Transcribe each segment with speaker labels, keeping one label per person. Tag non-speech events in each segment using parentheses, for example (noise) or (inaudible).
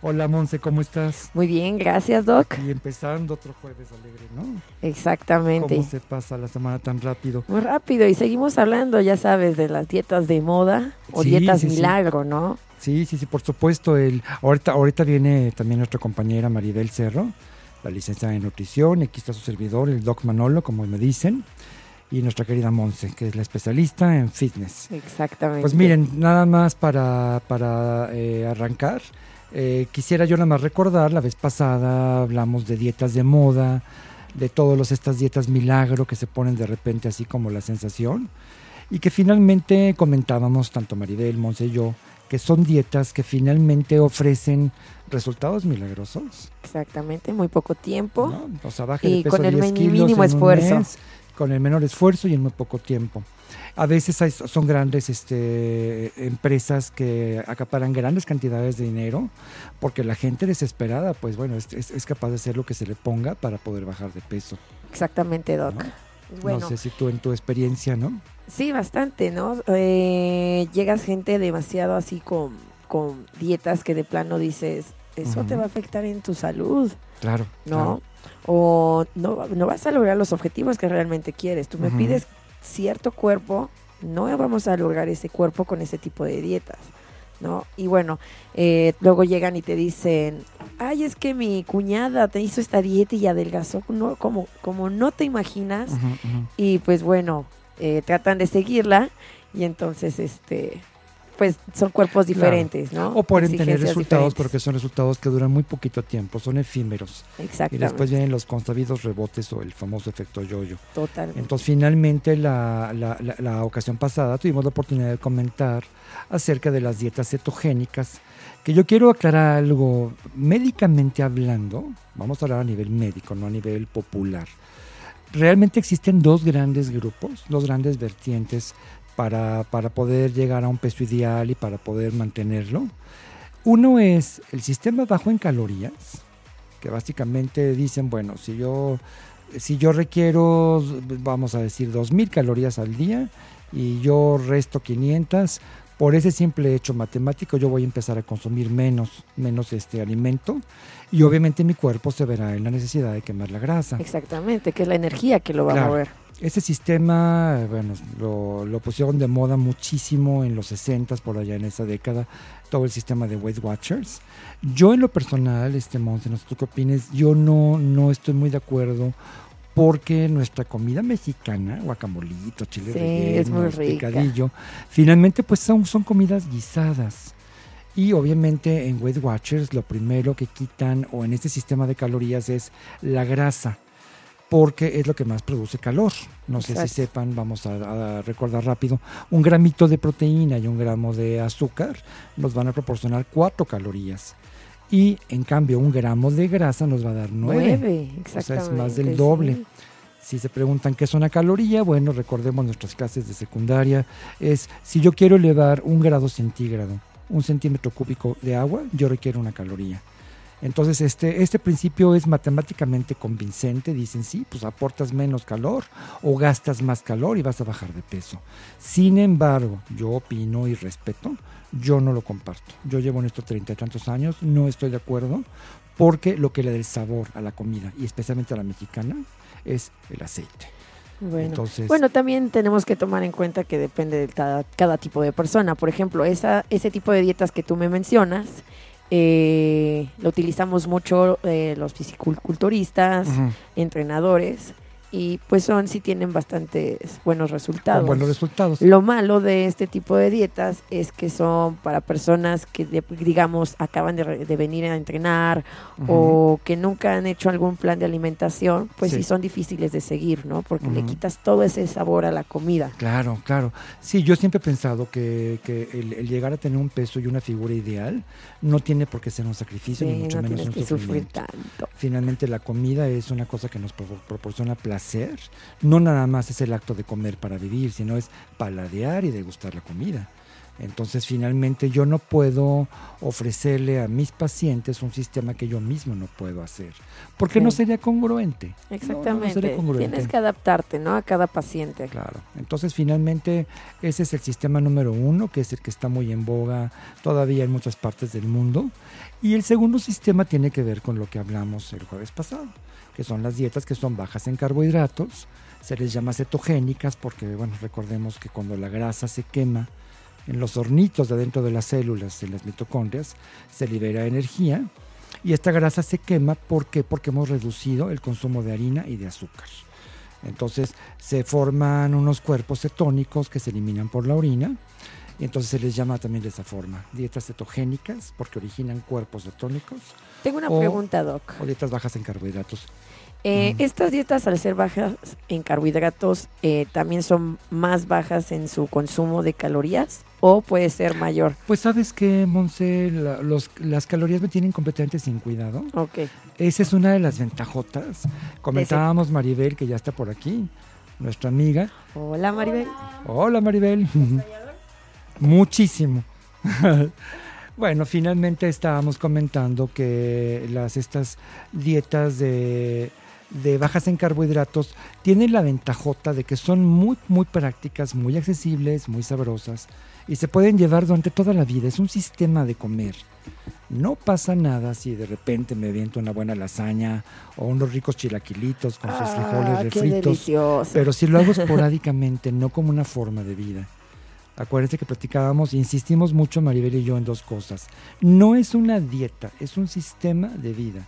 Speaker 1: Hola Monse, ¿cómo estás?
Speaker 2: Muy bien, gracias Doc.
Speaker 1: Y empezando otro jueves alegre, ¿no?
Speaker 2: Exactamente.
Speaker 1: ¿Cómo se pasa la semana tan rápido?
Speaker 2: Muy rápido y seguimos hablando, ya sabes, de las dietas de moda o
Speaker 1: Sí,
Speaker 2: dietas
Speaker 1: sí, sí.
Speaker 2: milagro, ¿no?
Speaker 1: Sí, sí, sí, por supuesto. El, ahorita, ahorita viene también nuestra compañera Maribel Cerro, la licenciada en nutrición, y aquí está su servidor, el Doc Manolo, como me dicen, y nuestra querida Monse, que es la especialista en fitness.
Speaker 2: Exactamente.
Speaker 1: Pues miren, nada más para, para eh, arrancar, eh, quisiera yo nada más recordar, la vez pasada hablamos de dietas de moda, de todas estas dietas milagro que se ponen de repente así como la sensación, y que finalmente comentábamos, tanto Maribel, Monse y yo, que son dietas que finalmente ofrecen resultados milagrosos.
Speaker 2: Exactamente, muy poco tiempo.
Speaker 1: ¿no? O sea, baje de
Speaker 2: Y
Speaker 1: peso
Speaker 2: con el
Speaker 1: 10
Speaker 2: mini-
Speaker 1: kilos
Speaker 2: mínimo esfuerzo.
Speaker 1: mes, con el menor esfuerzo y en muy poco tiempo. A veces hay- son grandes este, empresas que acaparan grandes cantidades de dinero porque la gente desesperada, pues bueno, es, es- es capaz de hacer lo que se le ponga para poder bajar de peso.
Speaker 2: Exactamente, Doc.
Speaker 1: ¿no?
Speaker 2: Bueno,
Speaker 1: No sé si tú en tu experiencia, ¿no?
Speaker 2: sí, bastante, ¿no? Eh, llegas gente demasiado así con, con dietas que de plano dices, eso te va a afectar en tu salud.
Speaker 1: Claro.
Speaker 2: ¿no? O no, no vas a lograr los objetivos que realmente quieres. Tú me pides cierto cuerpo, no vamos a lograr ese cuerpo con ese tipo de dietas, ¿no? Y bueno, eh, luego llegan y te dicen, ay, es que mi cuñada te hizo esta dieta y adelgazó no, como, como no te imaginas. Y pues bueno, eh, tratan de seguirla y entonces, este, pues son cuerpos
Speaker 1: Claro.
Speaker 2: diferentes, ¿no?
Speaker 1: O pueden tener resultados,
Speaker 2: diferentes.
Speaker 1: porque son resultados que duran muy poquito tiempo, son efímeros. Y
Speaker 2: Exactamente,
Speaker 1: después vienen los consabidos rebotes o el famoso efecto yo-yo.
Speaker 2: totalmente.
Speaker 1: Entonces, finalmente, la, la- la- la ocasión pasada tuvimos la oportunidad de comentar acerca de las dietas cetogénicas, que yo quiero aclarar algo, médicamente hablando, vamos a hablar a nivel médico, no a nivel popular. Realmente existen dos grandes grupos, dos grandes vertientes para, para poder llegar a un peso ideal y para poder mantenerlo. Uno es el sistema bajo en calorías, que básicamente dicen, bueno, si yo si yo requiero, vamos a decir, 2.000 calorías al día y yo resto 500, por ese simple hecho matemático yo voy a empezar a consumir menos, menos este alimento y obviamente mi cuerpo se verá en la necesidad de quemar la grasa.
Speaker 2: Exactamente, que es la energía que lo va
Speaker 1: Claro.
Speaker 2: a mover.
Speaker 1: Ese sistema, bueno, lo, lo pusieron de moda muchísimo en los 60 por allá en esa década, todo el sistema de Weight Watchers. Yo en lo personal, este Monse, no sé tú qué opines, yo no, no estoy muy de acuerdo porque nuestra comida mexicana, guacamolito, chile
Speaker 2: Sí,
Speaker 1: relleno,
Speaker 2: es muy rica.
Speaker 1: picadillo, finalmente pues son, son comidas guisadas. Y obviamente en Weight Watchers lo primero que quitan o en este sistema de calorías es la grasa porque es lo que más produce calor. No sé si sepan, vamos a, a recordar rápido, un gramito de proteína y un gramo de azúcar nos van a proporcionar 4 calorías. Y en cambio un gramo de grasa nos va a dar 9.
Speaker 2: Nueve,
Speaker 1: O sea, es más del
Speaker 2: sí.
Speaker 1: doble. Si se preguntan qué es una caloría, bueno, recordemos nuestras clases de secundaria, es si yo quiero elevar un grado centígrado, un centímetro cúbico de agua, yo requiero una caloría. Entonces, este, este principio es matemáticamente convincente. Dicen, sí, pues aportas menos calor o gastas más calor y vas a bajar de peso. Sin embargo, yo opino y respeto, yo no lo comparto. Yo llevo en estos treinta y tantos años, no estoy de acuerdo, porque lo que le da el sabor a la comida, y especialmente a la mexicana, es el aceite.
Speaker 2: Bueno.
Speaker 1: Entonces,
Speaker 2: Bueno, también tenemos que tomar en cuenta que depende de cada, cada tipo de persona. Por ejemplo, esa, ese tipo de dietas que tú me mencionas, eh, lo utilizamos mucho eh, los fisiculturistas, entrenadores, y pues son, sí tienen bastantes buenos resultados.
Speaker 1: con buenos resultados.
Speaker 2: Lo malo de este tipo de dietas es que son para personas que, de- digamos, acaban de, re- de venir a entrenar o que nunca han hecho algún plan de alimentación, pues sí,
Speaker 1: Sí.
Speaker 2: son difíciles de seguir, ¿no? Porque le quitas todo ese sabor a la comida.
Speaker 1: Claro, claro. Sí, yo siempre he pensado que, que el, el llegar a tener un peso y una figura ideal no tiene por qué ser un sacrificio,
Speaker 2: Sí,
Speaker 1: ni mucho
Speaker 2: no
Speaker 1: menos un
Speaker 2: que sufrir tanto.
Speaker 1: Finalmente la comida es una cosa que nos pro- proporciona placer. No nada más es el acto de comer para vivir, sino es paladear y degustar la comida. Entonces, finalmente, yo no puedo ofrecerle a mis pacientes un sistema que yo mismo no puedo hacer, porque
Speaker 2: Sí.
Speaker 1: no sería congruente. No, no, no
Speaker 2: Exactamente.
Speaker 1: sería congruente.
Speaker 2: Tienes que adaptarte, ¿no? A cada paciente.
Speaker 1: Claro. Entonces, finalmente, ese es el sistema número uno, que es el que está muy en boga todavía en muchas partes del mundo. Y el segundo sistema tiene que ver con lo que hablamos el jueves pasado, que son las dietas que son bajas en carbohidratos. Se les llama cetogénicas porque, bueno, recordemos que cuando la grasa se quema en los hornitos de dentro de las células, en las mitocondrias, se libera energía. Y esta grasa se quema ¿por qué? porque hemos reducido el consumo de harina y de azúcar. Entonces se forman unos cuerpos cetónicos que se eliminan por la orina y entonces se les llama también de esa forma, dietas cetogénicas porque originan cuerpos cetónicos
Speaker 2: Tengo una
Speaker 1: O-
Speaker 2: pregunta, Doc.
Speaker 1: o dietas bajas en carbohidratos.
Speaker 2: Eh. Estas dietas, al ser bajas en carbohidratos, eh, también son más bajas en su consumo de calorías o puede ser mayor.
Speaker 1: Pues sabes que, Monse, La- las calorías me tienen completamente sin cuidado.
Speaker 2: Ok.
Speaker 1: Esa es una de las ventajotas. Comentábamos Maribel, que ya está por aquí, nuestra amiga.
Speaker 2: Hola, Maribel.
Speaker 1: Hola Maribel. (laughs) Muchísimo. (laughs) bueno, finalmente estábamos comentando que las estas dietas de, de bajas en carbohidratos tienen la ventajota de que son muy muy prácticas, muy accesibles, muy sabrosas y se pueden llevar durante toda la vida. Es un sistema de comer. No pasa nada si de repente me viento una buena lasaña o unos ricos chilaquilitos con sus frijoles
Speaker 2: Ah, qué
Speaker 1: refritos. Pero si lo hago (laughs) esporádicamente, no como una forma de vida. Acuérdense que platicábamos, insistimos mucho Maribel y yo en dos cosas. No es una dieta, es un sistema de vida.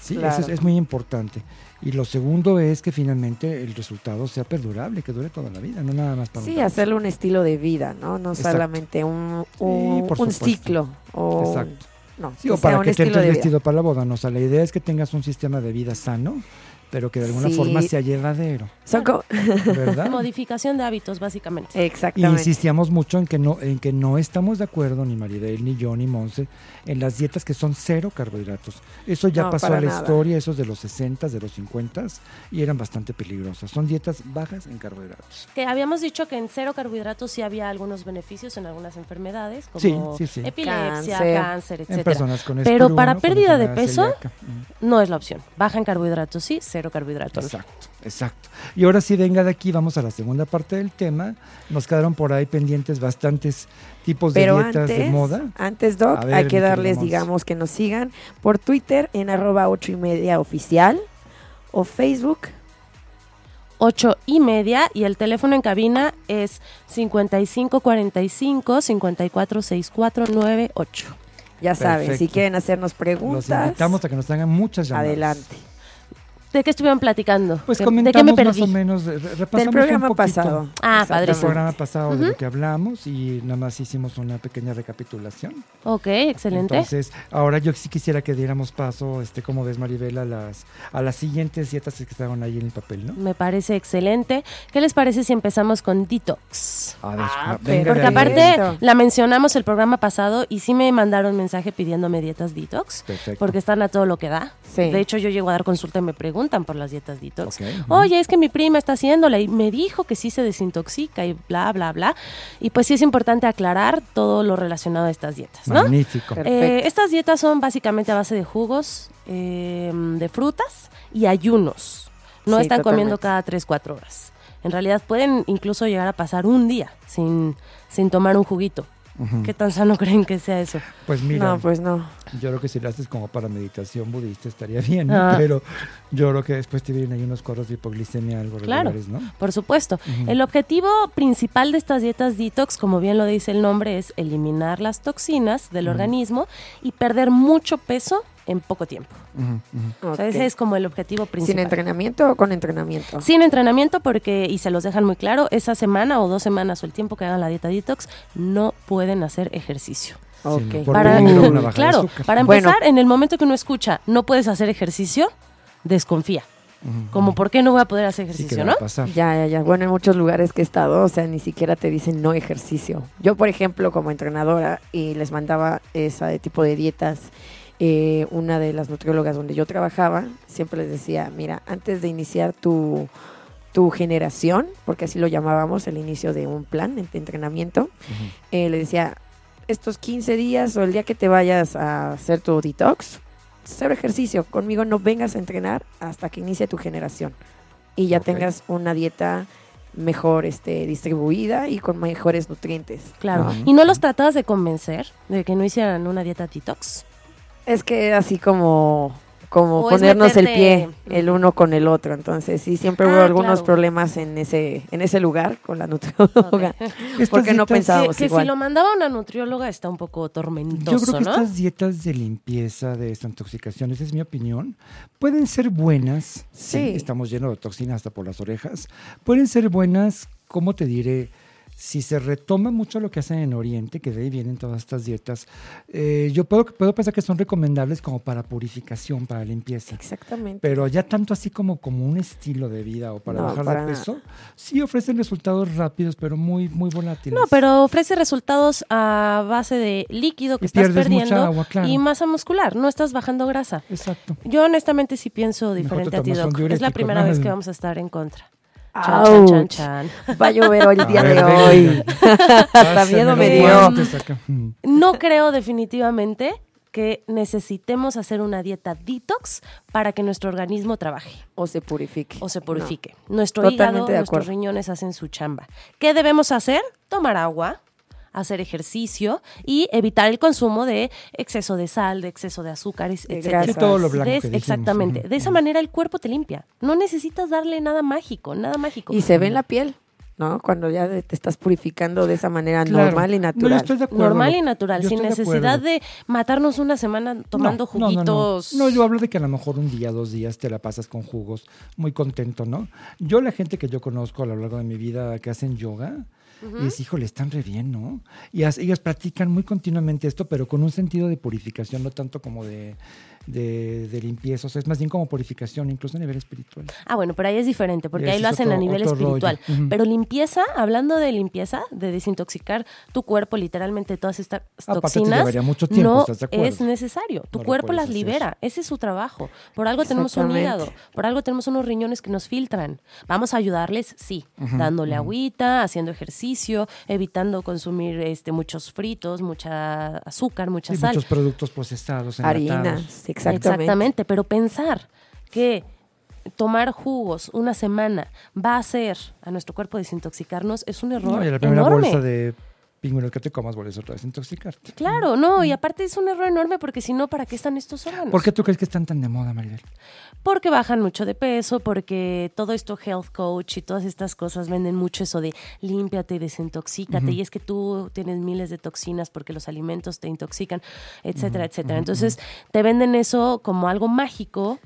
Speaker 1: Sí, eso es, es muy importante. Y lo segundo es que finalmente el resultado sea perdurable, que dure toda la vida, no nada más para un
Speaker 2: Sí,
Speaker 1: rato.
Speaker 2: hacerlo un estilo de vida, ¿no? No
Speaker 1: Exacto.
Speaker 2: solamente un, un, un ciclo. O,
Speaker 1: Exacto.
Speaker 2: No,
Speaker 1: Sí, o para
Speaker 2: un
Speaker 1: que te
Speaker 2: de vida.
Speaker 1: vestido para la boda, no. O sea, la idea es que tengas un sistema de vida sano, pero que de alguna
Speaker 2: Sí.
Speaker 1: forma sea llevadero,
Speaker 2: Son co-
Speaker 1: ¿verdad? (laughs)
Speaker 3: Modificación de hábitos, básicamente.
Speaker 1: Y
Speaker 2: Exactamente.
Speaker 1: insistíamos mucho en que no en que no estamos de acuerdo ni Maribel ni yo ni Monse en las dietas que son cero carbohidratos. Eso ya
Speaker 2: No,
Speaker 1: pasó a la
Speaker 2: nada.
Speaker 1: historia, esos de los 60, de los 50 y eran bastante peligrosas. Son dietas bajas en carbohidratos.
Speaker 3: Que habíamos dicho que en cero carbohidratos sí había algunos beneficios en algunas enfermedades, como
Speaker 1: sí, sí.
Speaker 3: epilepsia,
Speaker 2: Cáncer.
Speaker 3: cáncer,
Speaker 1: En
Speaker 3: etcétera.
Speaker 1: personas con
Speaker 3: Pero
Speaker 1: espruno,
Speaker 3: para pérdida de peso,
Speaker 1: celíaca.
Speaker 3: No es la opción. Baja en carbohidratos sí, cero carbohidratos. no.
Speaker 1: Exacto, exacto. Y ahora sí, venga de aquí, vamos a la segunda parte del tema. Nos quedaron por ahí pendientes bastantes tipos de dietas
Speaker 2: antes,
Speaker 1: de moda.
Speaker 2: antes, Doc,
Speaker 1: ver,
Speaker 2: hay que darles, digamos, que nos sigan por Twitter en arroba ocho y media oficial o Facebook.
Speaker 3: Ocho y media y el teléfono en cabina es 5545 546498.
Speaker 2: Ya saben, si quieren hacernos
Speaker 1: Los
Speaker 2: preguntas,
Speaker 1: invitamos a que nos hagan muchas llamadas.
Speaker 2: adelante.
Speaker 3: ¿De qué estuvieron platicando?
Speaker 1: Pues
Speaker 3: ¿De-
Speaker 1: comentamos
Speaker 3: ¿De qué me
Speaker 1: más o menos, re- repasamos
Speaker 2: Del
Speaker 1: un
Speaker 2: programa
Speaker 1: poquito
Speaker 2: pasado.
Speaker 3: Ah,
Speaker 1: del
Speaker 3: padrísimo.
Speaker 1: programa pasado de lo que hablamos y nada más hicimos una pequeña recapitulación.
Speaker 3: Ok, excelente.
Speaker 1: Entonces, ahora yo sí quisiera que diéramos paso, este, como ves Maribel, a las, a las siguientes dietas que estaban ahí en el papel, ¿no?
Speaker 3: Me parece excelente. ¿Qué les parece si empezamos con detox?
Speaker 1: A ver,
Speaker 2: Ah,
Speaker 1: venga
Speaker 3: Porque aparte la mencionamos el programa pasado y sí me mandaron mensaje pidiéndome dietas detox.
Speaker 1: Perfecto.
Speaker 3: Porque están a todo lo que da.
Speaker 2: Sí.
Speaker 3: De hecho, yo llego a dar consulta y me preguntan por las dietas detox. Oye, es que mi prima está haciéndola y me dijo que sí se desintoxica y bla, bla, bla. Y pues sí es importante aclarar todo lo relacionado a estas dietas, ¿no?
Speaker 1: Magnífico.
Speaker 3: Eh, estas dietas son básicamente a base de jugos, eh, de frutas y ayunos. No
Speaker 2: Sí,
Speaker 3: están comiendo cada 3, 4 horas. En realidad pueden incluso llegar a pasar un día sin, sin tomar un juguito. ¿Qué tan sano (laughs) creen que sea eso?
Speaker 1: Pues mira,
Speaker 2: no, pues no.
Speaker 1: yo creo que si lo haces como para meditación budista estaría (laughs) bien, ¿no?
Speaker 3: Ah.
Speaker 1: pero yo creo que después te vienen ahí unos cuadros de hipoglicemia algo
Speaker 3: Claro.
Speaker 1: regulares, ¿no?
Speaker 3: Por supuesto. El objetivo principal de estas dietas detox, como bien lo dice el nombre, es eliminar las toxinas del organismo y perder mucho peso en poco tiempo. O sea,
Speaker 2: Ok.
Speaker 3: ese es como el objetivo
Speaker 2: ¿Sin
Speaker 3: principal.
Speaker 2: entrenamiento o con entrenamiento?
Speaker 3: Sin entrenamiento porque, y se los dejan muy claro, esa semana o dos semanas o el tiempo que hagan la dieta detox, no pueden hacer ejercicio.
Speaker 2: Ok.
Speaker 1: Sí, no, por
Speaker 3: Para,
Speaker 1: primero una baja de
Speaker 3: claro, para
Speaker 2: Bueno.
Speaker 3: empezar, en el momento que uno escucha, no puedes hacer ejercicio, desconfía. Como, ¿por qué no voy a poder hacer ejercicio, no?
Speaker 2: Ya, ya, ya. Bueno, en muchos lugares que he estado, o sea, ni siquiera te dicen no ejercicio. Yo, por ejemplo, como entrenadora, y les mandaba ese tipo de dietas, eh, una de las nutriólogas donde yo trabajaba, siempre les decía, mira, antes de iniciar tu, tu generación, porque así lo llamábamos el inicio de un plan de entrenamiento, eh, le decía, estos 15 días o el día que te vayas a hacer tu detox, cero ejercicio, conmigo no vengas a entrenar hasta que inicie tu generación y ya tengas una dieta mejor este, distribuida y con mejores nutrientes.
Speaker 3: Claro. ¿Y no los tratabas de convencer de que no hicieran una dieta detox?
Speaker 2: Es que así como, como
Speaker 3: O
Speaker 2: ponernos el pie el uno con el otro. Entonces sí, siempre hubo
Speaker 3: Ah,
Speaker 2: algunos
Speaker 3: claro.
Speaker 2: problemas en ese, en ese lugar con la nutrióloga. (laughs)
Speaker 1: Estas
Speaker 2: Porque no
Speaker 1: dietas-
Speaker 3: Que,
Speaker 2: pensábamos
Speaker 3: que si lo mandaba una nutrióloga está un poco
Speaker 1: Yo
Speaker 3: tormentoso,
Speaker 1: creo que
Speaker 3: ¿no?
Speaker 1: estas dietas de limpieza, de desintoxicación, esa es mi opinión, pueden ser buenas.
Speaker 2: Sí.
Speaker 1: Estamos llenos de toxinas hasta por las orejas. Pueden ser buenas, ¿cómo te diré? Si se retoma mucho lo que hacen en Oriente, que de ahí vienen todas estas dietas, eh, yo puedo, puedo pensar que son recomendables como para purificación, para limpieza.
Speaker 2: Exactamente.
Speaker 1: Pero ya tanto así como, como un estilo de vida o para
Speaker 2: No,
Speaker 1: bajar
Speaker 2: para
Speaker 1: de peso, sí ofrecen resultados rápidos, pero muy, muy volátiles.
Speaker 3: No, pero ofrece resultados a base de líquido que
Speaker 1: Y
Speaker 3: estás perdiendo
Speaker 1: agua, claro.
Speaker 3: y masa muscular, no estás bajando grasa.
Speaker 1: Exacto.
Speaker 3: Yo honestamente sí pienso diferente
Speaker 1: te
Speaker 3: a ti, Doc. Es la primera
Speaker 1: ¿no?
Speaker 3: vez que vamos a estar en contra. Chan, chan, chan.
Speaker 2: Va a llover hoy el día de hoy. (laughs) Hasta miedo me dio. (laughs)
Speaker 3: No creo definitivamente que necesitemos hacer una dieta detox para que nuestro organismo trabaje
Speaker 2: O se purifique.
Speaker 3: o se
Speaker 2: No.
Speaker 3: purifique. Nuestro
Speaker 2: Totalmente
Speaker 3: hígado, nuestros riñones hacen su chamba. ¿Qué debemos hacer? Tomar agua, hacer ejercicio y evitar el consumo de exceso de sal, de exceso de azúcares,
Speaker 2: De.
Speaker 1: Sí, todo lo blanco
Speaker 3: De-
Speaker 1: que
Speaker 3: exactamente. De esa manera el cuerpo te limpia. No necesitas darle nada mágico, nada mágico.
Speaker 2: Y se ve en la piel, ¿no? Cuando ya te estás purificando de esa manera
Speaker 1: Claro.
Speaker 2: normal y
Speaker 1: No, yo
Speaker 2: natural.
Speaker 1: estoy de acuerdo.
Speaker 3: Normal y natural,
Speaker 1: yo
Speaker 3: sin
Speaker 1: de
Speaker 3: necesidad de matarnos una semana tomando
Speaker 1: No, no, no, no.
Speaker 3: juguitos.
Speaker 1: No, yo hablo de que a lo mejor un día, dos días te la pasas con jugos, muy contento, ¿no? Yo, la gente que yo conozco a lo largo de mi vida que hacen yoga, y es, híjole, están re bien, ¿no? Y as- ellas practican muy continuamente esto, pero con un sentido de purificación, no tanto como de, de, de limpieza, o sea, es más bien como purificación, incluso a nivel espiritual.
Speaker 3: Ah, bueno, pero ahí es diferente, porque ahí lo hacen
Speaker 1: otro-
Speaker 3: a nivel espiritual. Pero limpieza, hablando de limpieza, de desintoxicar tu cuerpo, literalmente todas estas toxinas,
Speaker 1: llevaría mucho tiempo,
Speaker 3: no
Speaker 1: ¿estás de acuerdo?
Speaker 3: es necesario. Tu
Speaker 1: No
Speaker 3: cuerpo las
Speaker 1: hacer.
Speaker 3: libera, ese es su trabajo. Por algo tenemos un hígado, por algo tenemos unos riñones que nos filtran. Vamos a ayudarles, sí, dándole agüita, haciendo ejercicio, evitando consumir este muchos fritos, mucha azúcar, mucha
Speaker 1: Sí,
Speaker 3: sal.
Speaker 1: muchos productos procesados, enlatados.
Speaker 2: Harinas, exactamente.
Speaker 3: Exactamente, pero pensar que tomar jugos una semana va a hacer a nuestro cuerpo desintoxicarnos es un error
Speaker 1: No, y la primera
Speaker 3: enorme.
Speaker 1: bolsa de pingüinos que te comas vuelves otra vez a intoxicarte.
Speaker 3: Claro, no, y aparte es un error enorme porque si no, ¿para qué están estos órganos?
Speaker 1: ¿Por qué tú crees que están tan de moda, Maribel?
Speaker 3: Porque bajan mucho de peso, porque todo esto health coach y todas estas cosas venden mucho eso de límpiate y desintoxícate. Y es que tú tienes miles de toxinas porque los alimentos te intoxican, etcétera, etcétera. Entonces te venden eso como algo mágico.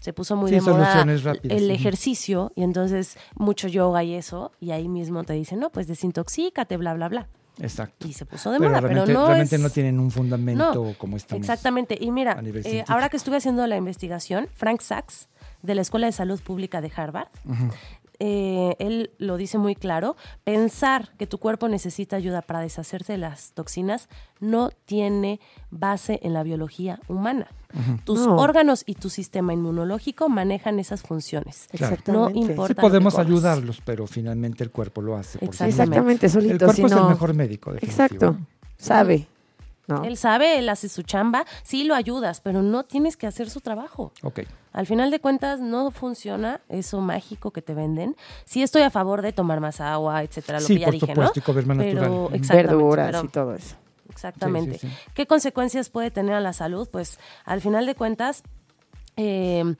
Speaker 3: Se puso muy
Speaker 1: Sí,
Speaker 3: de moda
Speaker 1: soluciones rápidas,
Speaker 3: el ejercicio y entonces mucho yoga y eso. Y ahí mismo te dicen, no, pues desintoxícate, bla, bla, bla.
Speaker 1: Exacto.
Speaker 3: Y se puso de
Speaker 1: pero
Speaker 3: moda,
Speaker 1: realmente,
Speaker 3: pero no
Speaker 1: realmente
Speaker 3: es...
Speaker 1: no tienen un fundamento
Speaker 3: No,
Speaker 1: como estamos.
Speaker 3: Exactamente. Y mira, eh, ahora que estuve haciendo la investigación, Frank Sachs, de la Escuela de Salud Pública de Harvard, eh, él lo dice muy claro, pensar que tu cuerpo necesita ayuda para deshacerse de las toxinas no tiene base en la biología humana. Tus
Speaker 2: No.
Speaker 3: órganos y tu sistema inmunológico manejan esas funciones.
Speaker 1: Claro.
Speaker 2: Exactamente.
Speaker 3: No
Speaker 1: Sí
Speaker 3: importa. que
Speaker 1: podemos ayudarlos, pero finalmente el cuerpo lo hace. por sí.
Speaker 2: Exactamente, solito.
Speaker 1: El cuerpo es el mejor médico, definitivo.
Speaker 2: Exacto. Sabe. ¿no?
Speaker 3: Él sabe, él hace su chamba, sí lo ayudas, pero no tienes que hacer su trabajo.
Speaker 1: Ok.
Speaker 3: Al final de cuentas no funciona eso mágico que te venden. Sí estoy a favor de tomar más agua, etcétera, lo
Speaker 1: Sí,
Speaker 3: que ya
Speaker 1: por
Speaker 3: dije,
Speaker 1: supuesto,
Speaker 3: ¿no?
Speaker 1: y comer más
Speaker 3: Pero,
Speaker 1: natural.
Speaker 2: Verduras
Speaker 3: pero-
Speaker 2: y todo eso.
Speaker 3: Exactamente.
Speaker 1: Sí, sí, sí.
Speaker 3: ¿Qué consecuencias puede tener a la salud? Pues al final de cuentas eh,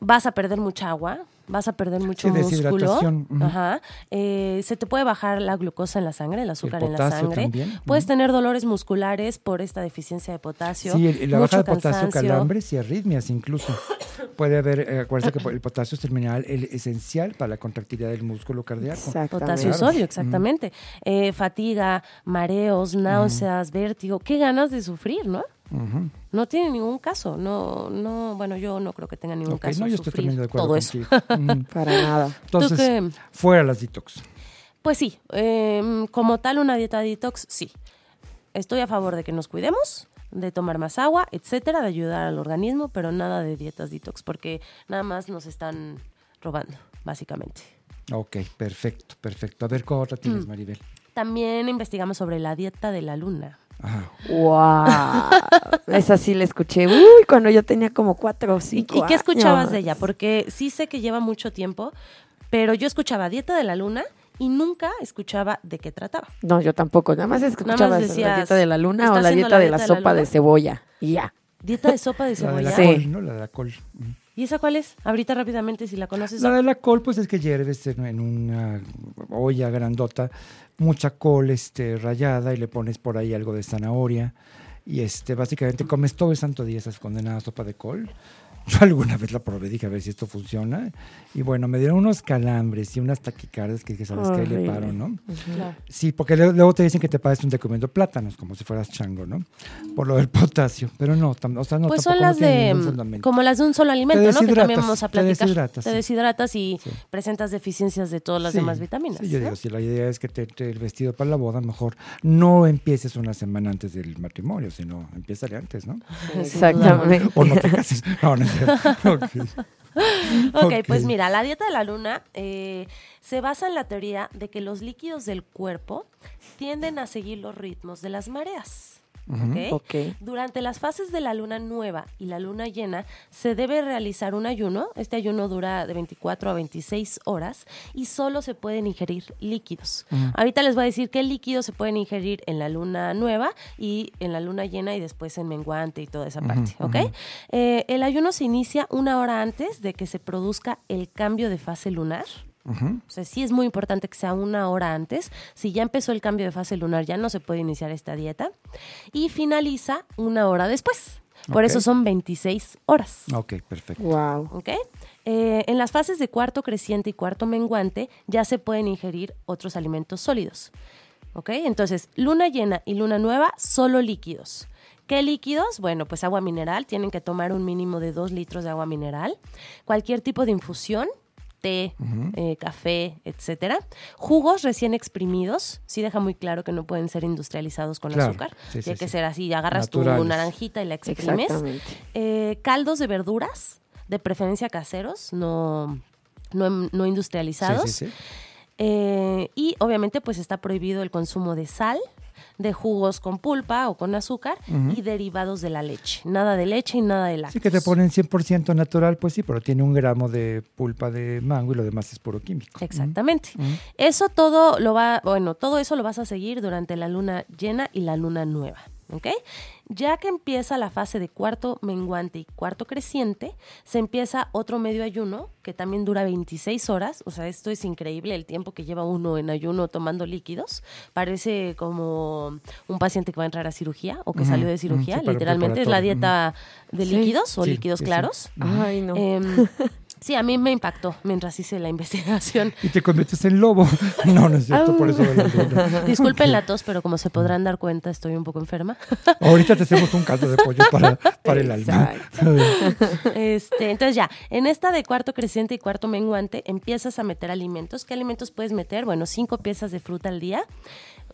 Speaker 3: vas a perder mucha agua, vas a perder mucho
Speaker 1: Sí,
Speaker 3: músculo. Ajá. Eh, se te puede bajar la glucosa en la sangre, el azúcar en la sangre.
Speaker 1: también,
Speaker 3: Puedes tener dolores musculares por esta deficiencia de potasio.
Speaker 1: Sí, el- la
Speaker 3: mucho
Speaker 1: baja de potasio,
Speaker 3: cansancio.
Speaker 1: calambres y arritmias incluso. Puede haber, eh, acuérdense que el potasio es el mineral el esencial para la contractilidad del músculo cardíaco.
Speaker 2: Exactamente.
Speaker 3: Potasio y sodio, exactamente. Eh, fatiga, mareos, náuseas, vértigo. Qué ganas de sufrir, ¿no? No tiene ningún caso. No, no, bueno, yo no creo que tenga ningún caso
Speaker 1: no, yo estoy también de acuerdo
Speaker 3: todo eso. (laughs)
Speaker 2: Para nada.
Speaker 1: Entonces,
Speaker 3: qué?
Speaker 1: fuera las detox.
Speaker 3: Pues sí, em, como tal una dieta detox, sí. Estoy a favor de que nos cuidemos, de tomar más agua, etcétera, de ayudar al organismo, pero nada de dietas detox, porque nada más nos están robando, básicamente.
Speaker 1: Ok, perfecto, perfecto. A ver, ¿cuál otra tienes,
Speaker 3: Mm.
Speaker 1: Maribel?
Speaker 3: También investigamos sobre la dieta de la luna.
Speaker 1: Ajá.
Speaker 2: ¡Wow! (laughs) Esa sí la escuché. Uy, cuando yo tenía como cuatro o
Speaker 3: ¿Y,
Speaker 2: cinco
Speaker 3: y qué escuchabas
Speaker 2: años.
Speaker 3: de ella? Porque sí sé que lleva mucho tiempo, pero yo escuchaba dieta de la luna y nunca escuchaba de qué trataba.
Speaker 2: No, yo tampoco. Nada más escuchaba
Speaker 3: más decías,
Speaker 2: la dieta de la luna
Speaker 3: ¿está
Speaker 2: o la dieta
Speaker 3: la
Speaker 2: de la
Speaker 3: dieta de la
Speaker 2: sopa de cebolla. Y ya.
Speaker 3: Dieta de sopa de
Speaker 1: La de la
Speaker 3: cebolla.
Speaker 2: Sí.
Speaker 1: col, ¿no? La de la col.
Speaker 3: ¿Y esa cuál es? Ahorita rápidamente si la conoces.
Speaker 1: La de la col, pues es que hierves en, en una olla grandota mucha col este, rallada y le pones por ahí algo de zanahoria. Y este, básicamente comes todo el santo día esa condenada sopa de col. Yo alguna vez la probé, dije a ver si esto funciona. Y bueno, me dieron unos calambres y unas taquicardias que dije, ¿sabes qué? Le paro, ¿no?
Speaker 3: Claro.
Speaker 1: Sí, porque luego te dicen que te pares un día comiendo plátanos, como si fueras chango, ¿no? Por lo del potasio. Pero no, o sea, no,
Speaker 3: pues son
Speaker 1: tampoco no
Speaker 3: las
Speaker 1: tiene
Speaker 3: de como las de un solo alimento,
Speaker 1: Te
Speaker 3: ¿no? Que también
Speaker 1: deshidratas,
Speaker 3: vamos a
Speaker 1: te
Speaker 3: platicar.
Speaker 1: deshidratas,
Speaker 3: Te deshidratas y
Speaker 1: Sí.
Speaker 3: presentas deficiencias de todas las
Speaker 1: Sí,
Speaker 3: demás vitaminas.
Speaker 1: Sí, yo
Speaker 3: ¿no?
Speaker 1: digo, si la idea es que te, te- el vestido para la boda, mejor no empieces una semana antes del matrimonio, sino empieza antes, ¿no?
Speaker 2: Exactamente.
Speaker 1: O no te cases. No, no es (laughs) cierto. Ok.
Speaker 3: Ok,
Speaker 1: Ok.
Speaker 3: pues mira, la dieta de la luna eh, se basa en la teoría de que los líquidos del cuerpo tienden a seguir los ritmos de las mareas. Durante las fases de la luna nueva y la luna llena se debe realizar un ayuno. Este ayuno dura de 24 a 26 horas y solo se pueden ingerir líquidos. Ahorita les voy a decir qué líquidos se pueden ingerir en la luna nueva y en la luna llena y después en menguante y toda esa parte. ¿ok? Eh, el ayuno se inicia una hora antes de que se produzca el cambio de fase lunar.
Speaker 1: Ujú.
Speaker 3: O sea, sí es muy importante que sea una hora antes. Si ya empezó el cambio de fase lunar, ya no se puede iniciar esta dieta. Y finaliza una hora después. Por eso son 26 horas.
Speaker 1: Ok, perfecto.
Speaker 2: Wow.
Speaker 3: ¿Ok? Eh, en las fases de cuarto creciente y cuarto menguante ya se pueden ingerir otros alimentos sólidos. ¿Ok? Entonces, luna llena y luna nueva, solo líquidos. ¿Qué líquidos? Bueno, pues agua mineral. Tienen que tomar un mínimo de 2 litros de agua mineral. Cualquier tipo de infusión, té, eh, café, etcétera. Jugos recién exprimidos. Sí deja muy claro que no pueden ser industrializados con
Speaker 1: Claro.
Speaker 3: azúcar.
Speaker 1: Sí,
Speaker 3: Tiene
Speaker 1: sí,
Speaker 3: que
Speaker 1: sí.
Speaker 3: ser así. Agarras tu naranjita y la exprimes. Eh, caldos de verduras, de preferencia caseros, no, no, no industrializados.
Speaker 1: Sí, sí, sí.
Speaker 3: Eh, y obviamente pues está prohibido el consumo de sal, de jugos con pulpa o con azúcar y derivados de la leche. Nada de leche y nada de lácteos.
Speaker 1: Sí, que te ponen 100% natural, pues sí, pero tiene un gramo de pulpa de mango y lo demás es puro químico.
Speaker 3: Exactamente. Eso todo lo va, bueno, todo eso lo vas a seguir durante la luna llena y la luna nueva. ¿Ok? Ya que empieza la fase de cuarto menguante y cuarto creciente, se empieza otro medio ayuno que también dura 26 horas. O sea, esto es increíble el tiempo que lleva uno en ayuno tomando líquidos. Parece como un paciente que va a entrar a cirugía o que salió de cirugía.
Speaker 1: sí, para
Speaker 3: Literalmente es la dieta de
Speaker 2: Sí.
Speaker 3: líquidos o
Speaker 1: Sí,
Speaker 3: líquidos
Speaker 1: sí, sí.
Speaker 3: claros.
Speaker 2: Ay, no.
Speaker 3: Em, (laughs) sí, a mí me impactó mientras hice la (laughs) investigación.
Speaker 1: Y te conviertes en lobo. (laughs) No, no es cierto, por eso luna.
Speaker 3: Disculpen la tos, pero como se podrán dar cuenta, estoy un poco enferma. (laughs)
Speaker 1: Ahorita te hacemos un caldo de pollo para, para el alma.
Speaker 3: Este, entonces ya, en esta de cuarto creciente y cuarto menguante, empiezas a meter alimentos. ¿Qué alimentos puedes meter? Bueno, cinco piezas de fruta al día.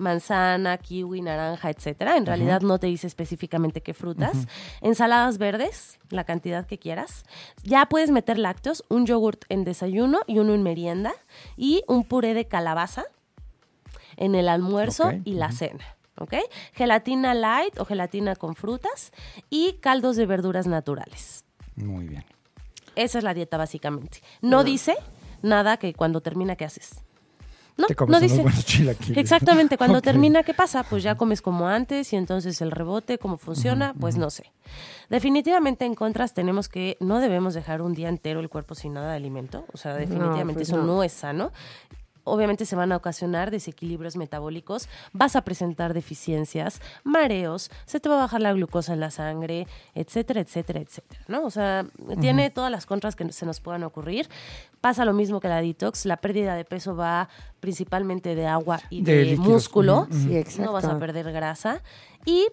Speaker 3: Manzana, kiwi, naranja, etcétera. En realidad no te dice específicamente qué frutas. Ensaladas verdes, la cantidad que quieras. Ya puedes meter lácteos, un yogurt en desayuno y uno en merienda. Y un puré de calabaza en el almuerzo y la cena. ¿Ok? Gelatina light o gelatina con frutas y caldos de verduras naturales.
Speaker 1: Muy bien.
Speaker 3: Esa es la dieta básicamente. No dice nada que cuando termina, ¿qué haces? No,
Speaker 1: Te comes
Speaker 3: no dice. Exactamente, cuando (laughs) termina, ¿qué pasa? Pues ya comes como antes y entonces el rebote, ¿cómo funciona? Pues no sé. Definitivamente en contras tenemos que no debemos dejar un día entero el cuerpo sin nada de alimento. O sea, definitivamente
Speaker 2: pues
Speaker 3: eso
Speaker 2: no.
Speaker 3: no es sano. Obviamente se van a ocasionar desequilibrios metabólicos, vas a presentar deficiencias, mareos, se te va a bajar la glucosa en la sangre, etcétera, etcétera, etcétera, ¿no? O sea, tiene todas las contras que se nos puedan ocurrir. Pasa lo mismo que la detox, la pérdida de peso va principalmente de agua y
Speaker 1: De
Speaker 3: músculo,
Speaker 1: Ujú,
Speaker 2: Sí,
Speaker 3: no vas a perder grasa. Y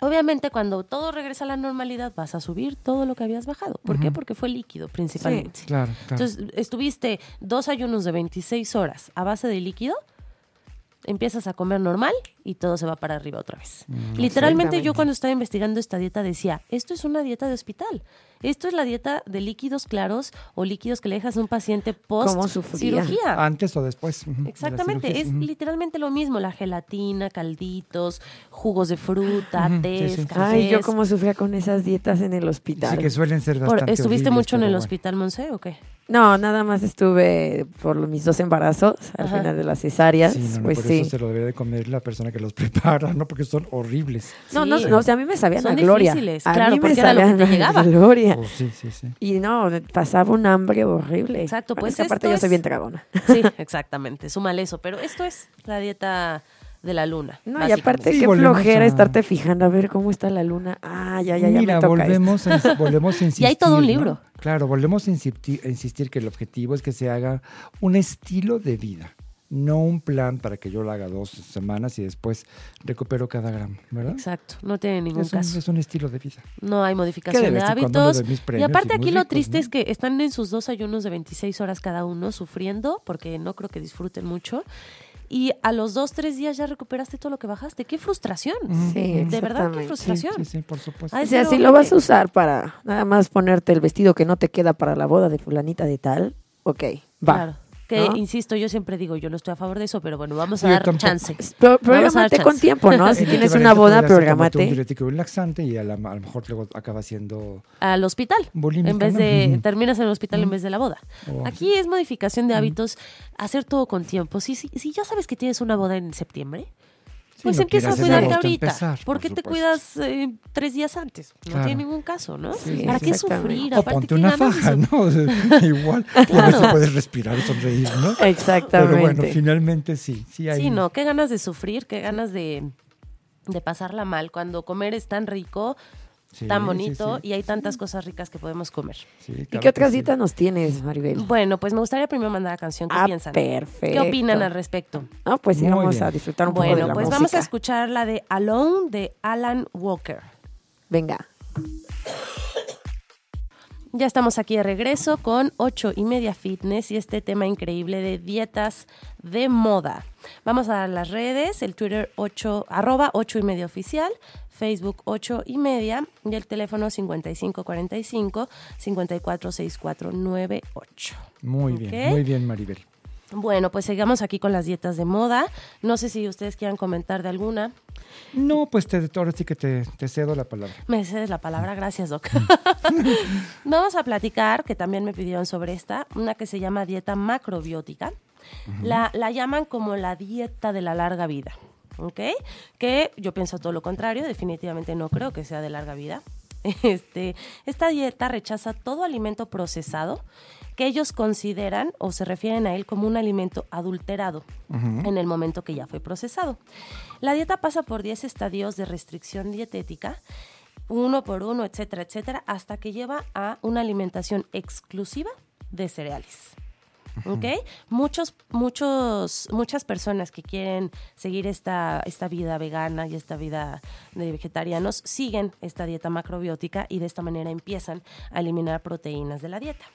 Speaker 3: Obviamente, cuando todo regresa a la normalidad, vas a subir todo lo que habías bajado. ¿Por qué? Porque fue líquido, principalmente.
Speaker 1: Claro, claro.
Speaker 3: Entonces, estuviste dos ayunos de 26 horas a base de líquido. empiezas a comer normal y todo se va para arriba otra vez.
Speaker 1: Mm,
Speaker 3: Literalmente yo cuando estaba investigando esta dieta decía, esto es una dieta de hospital. Esto es la dieta de líquidos claros o líquidos que le dejas a un paciente post cirugía.
Speaker 1: Antes o después. de
Speaker 3: Exactamente, es literalmente lo mismo, la gelatina, calditos, jugos de fruta,
Speaker 1: Ujú, sí.
Speaker 2: Ay, yo como sufría con esas dietas en el hospital.
Speaker 1: Sí, que suelen ser
Speaker 3: Por-
Speaker 1: bastante
Speaker 3: ¿Estuviste
Speaker 1: horribles,
Speaker 3: mucho en el
Speaker 1: bueno.
Speaker 3: hospital, Monse, o qué?
Speaker 2: No, nada más estuve por mis dos embarazos al
Speaker 3: Ajá.
Speaker 2: final de las cesáreas.
Speaker 1: Sí, no, no,
Speaker 2: pues
Speaker 1: por
Speaker 2: sí.
Speaker 1: eso se lo debería de comer la persona que los (laughs) prepara, ¿no? Porque son horribles.
Speaker 2: No, no,
Speaker 3: Sí.
Speaker 2: no, o sea, a mí me sabían
Speaker 3: Son
Speaker 2: a gloria.
Speaker 3: difíciles,
Speaker 2: a
Speaker 3: claro,
Speaker 2: mí me
Speaker 3: porque era lo que
Speaker 2: sabían a
Speaker 3: llegaba.
Speaker 1: Oh, sí, sí, sí.
Speaker 2: Y no, pasaba un hambre horrible.
Speaker 3: Exacto,
Speaker 2: Bueno,
Speaker 3: pues
Speaker 2: es que aparte yo soy bien tragona.
Speaker 3: Sí, (laughs) exactamente, súmale eso, pero esto es la dieta de la luna.
Speaker 2: No, y aparte
Speaker 1: Sí,
Speaker 2: qué flojera
Speaker 1: a-
Speaker 2: estarte fijando a ver cómo está la luna. Ah, ya, ya, ya
Speaker 1: Mira,
Speaker 2: me toca esto.
Speaker 1: volvemos a, volvemos a (laughs) insistir.
Speaker 3: hay todo un
Speaker 1: ¿no?
Speaker 3: libro.
Speaker 1: Claro, volvemos a insistir, a insistir que el objetivo es que se haga un estilo de vida, no un plan para que yo lo haga dos semanas y después recupero cada gramo, ¿verdad?
Speaker 3: Exacto, no tiene ningún
Speaker 1: Es un,
Speaker 3: caso.
Speaker 1: es un estilo de vida.
Speaker 3: No hay modificación
Speaker 1: de
Speaker 3: hábitos. Y aparte
Speaker 1: y
Speaker 3: aquí lo
Speaker 1: ricos,
Speaker 3: triste
Speaker 1: ¿no?
Speaker 3: es que están en sus dos ayunos de 26 horas cada uno sufriendo porque no creo que disfruten mucho. Y a los dos, tres días ya recuperaste todo lo que bajaste. ¡Qué frustración!
Speaker 1: Ujú,
Speaker 2: Sí.
Speaker 3: De verdad, qué frustración.
Speaker 1: Sí, sí, sí, por supuesto.
Speaker 3: Ay,
Speaker 2: O sea,
Speaker 3: Pero,
Speaker 2: si lo vas a usar para nada más ponerte el vestido que no te queda para la boda de fulanita de tal, ok, va.
Speaker 3: Claro. Que,
Speaker 2: ¿no?
Speaker 3: insisto, yo siempre digo, yo no estoy a favor de eso, pero bueno, vamos a
Speaker 1: Yo
Speaker 3: dar
Speaker 1: tampoco.
Speaker 3: chance.
Speaker 2: Pro-
Speaker 3: dar
Speaker 2: Prográmate con
Speaker 3: chance.
Speaker 2: tiempo, ¿no? (laughs) Si tienes una boda,
Speaker 1: tomarte Un diurético y a, la- a lo mejor luego acaba siendo
Speaker 3: Al hospital. En vez
Speaker 1: ¿no?
Speaker 3: de, terminas en el hospital en vez de la boda.
Speaker 1: Oh.
Speaker 3: Aquí es modificación de hábitos, hacer todo con tiempo. Si, si, si ya sabes que tienes una boda en septiembre, Pues
Speaker 1: no
Speaker 3: empieza a cuidarte ahorita.
Speaker 1: empezar,
Speaker 3: ¿Por
Speaker 1: por
Speaker 3: qué te cuidas eh, tres días antes? No
Speaker 1: Claro.
Speaker 3: tiene ningún caso, ¿no?
Speaker 2: Sí,
Speaker 3: ¿Para qué sufrir?
Speaker 1: O
Speaker 3: Aparte,
Speaker 1: ponte
Speaker 3: ¿qué
Speaker 1: una faja, ¿no? (laughs) Igual, si
Speaker 3: Claro.
Speaker 1: puedes respirar y sonreír, ¿no?
Speaker 2: Exactamente.
Speaker 1: Pero bueno, finalmente sí, sí hay.
Speaker 3: Sí, no, qué ganas de sufrir, qué ganas de, de pasarla mal cuando comer es tan rico,
Speaker 1: Sí,
Speaker 3: tan bonito
Speaker 1: sí.
Speaker 3: y hay tantas cosas ricas que podemos comer.
Speaker 1: Sí,
Speaker 2: ¿Y qué otras citas nos tienes, Maribel?
Speaker 3: Bueno, pues me gustaría primero mandar la canción. ¿Qué
Speaker 2: ah,
Speaker 3: piensan?
Speaker 2: perfecto.
Speaker 3: ¿Qué opinan al respecto?
Speaker 2: No, pues
Speaker 1: Muy
Speaker 2: vamos
Speaker 1: bien.
Speaker 2: a disfrutar un poco de
Speaker 3: Bueno,
Speaker 2: la
Speaker 3: pues
Speaker 2: música.
Speaker 3: vamos a escuchar la de Alone de Alan Walker.
Speaker 2: Venga.
Speaker 3: Ya estamos aquí de regreso con 8 y media fitness y este tema increíble de dietas de moda. Vamos a dar las redes, el Twitter 8, arroba 8 y media oficial, Facebook 8 y media y el teléfono 5545 546498.
Speaker 1: Muy
Speaker 3: Ok.
Speaker 1: bien, muy bien, Maribel.
Speaker 3: Bueno, pues sigamos aquí con las dietas de moda. No sé si ustedes quieran comentar de alguna.
Speaker 1: No, pues te, ahora sí que te, te cedo la palabra.
Speaker 3: Me cedes la palabra, gracias, Doc. (laughs) Vamos a platicar, que también me pidieron sobre esta, una que se llama dieta macrobiótica. la, la llaman como la dieta de la larga vida, ¿ok? Que yo pienso todo lo contrario, definitivamente no creo que sea de larga vida. (laughs) Este, esta dieta rechaza todo alimento procesado que ellos consideran o se refieren a él como un alimento adulterado en el momento que ya fue procesado. La dieta pasa por 10 estadios de restricción dietética, uno por uno, etcétera, etcétera, hasta que lleva a una alimentación exclusiva de cereales. ¿Ok? Muchos, muchos, muchas personas que quieren seguir esta, esta vida vegana y esta vida de vegetarianos siguen esta dieta macrobiótica y de esta manera empiezan a eliminar proteínas de la dieta.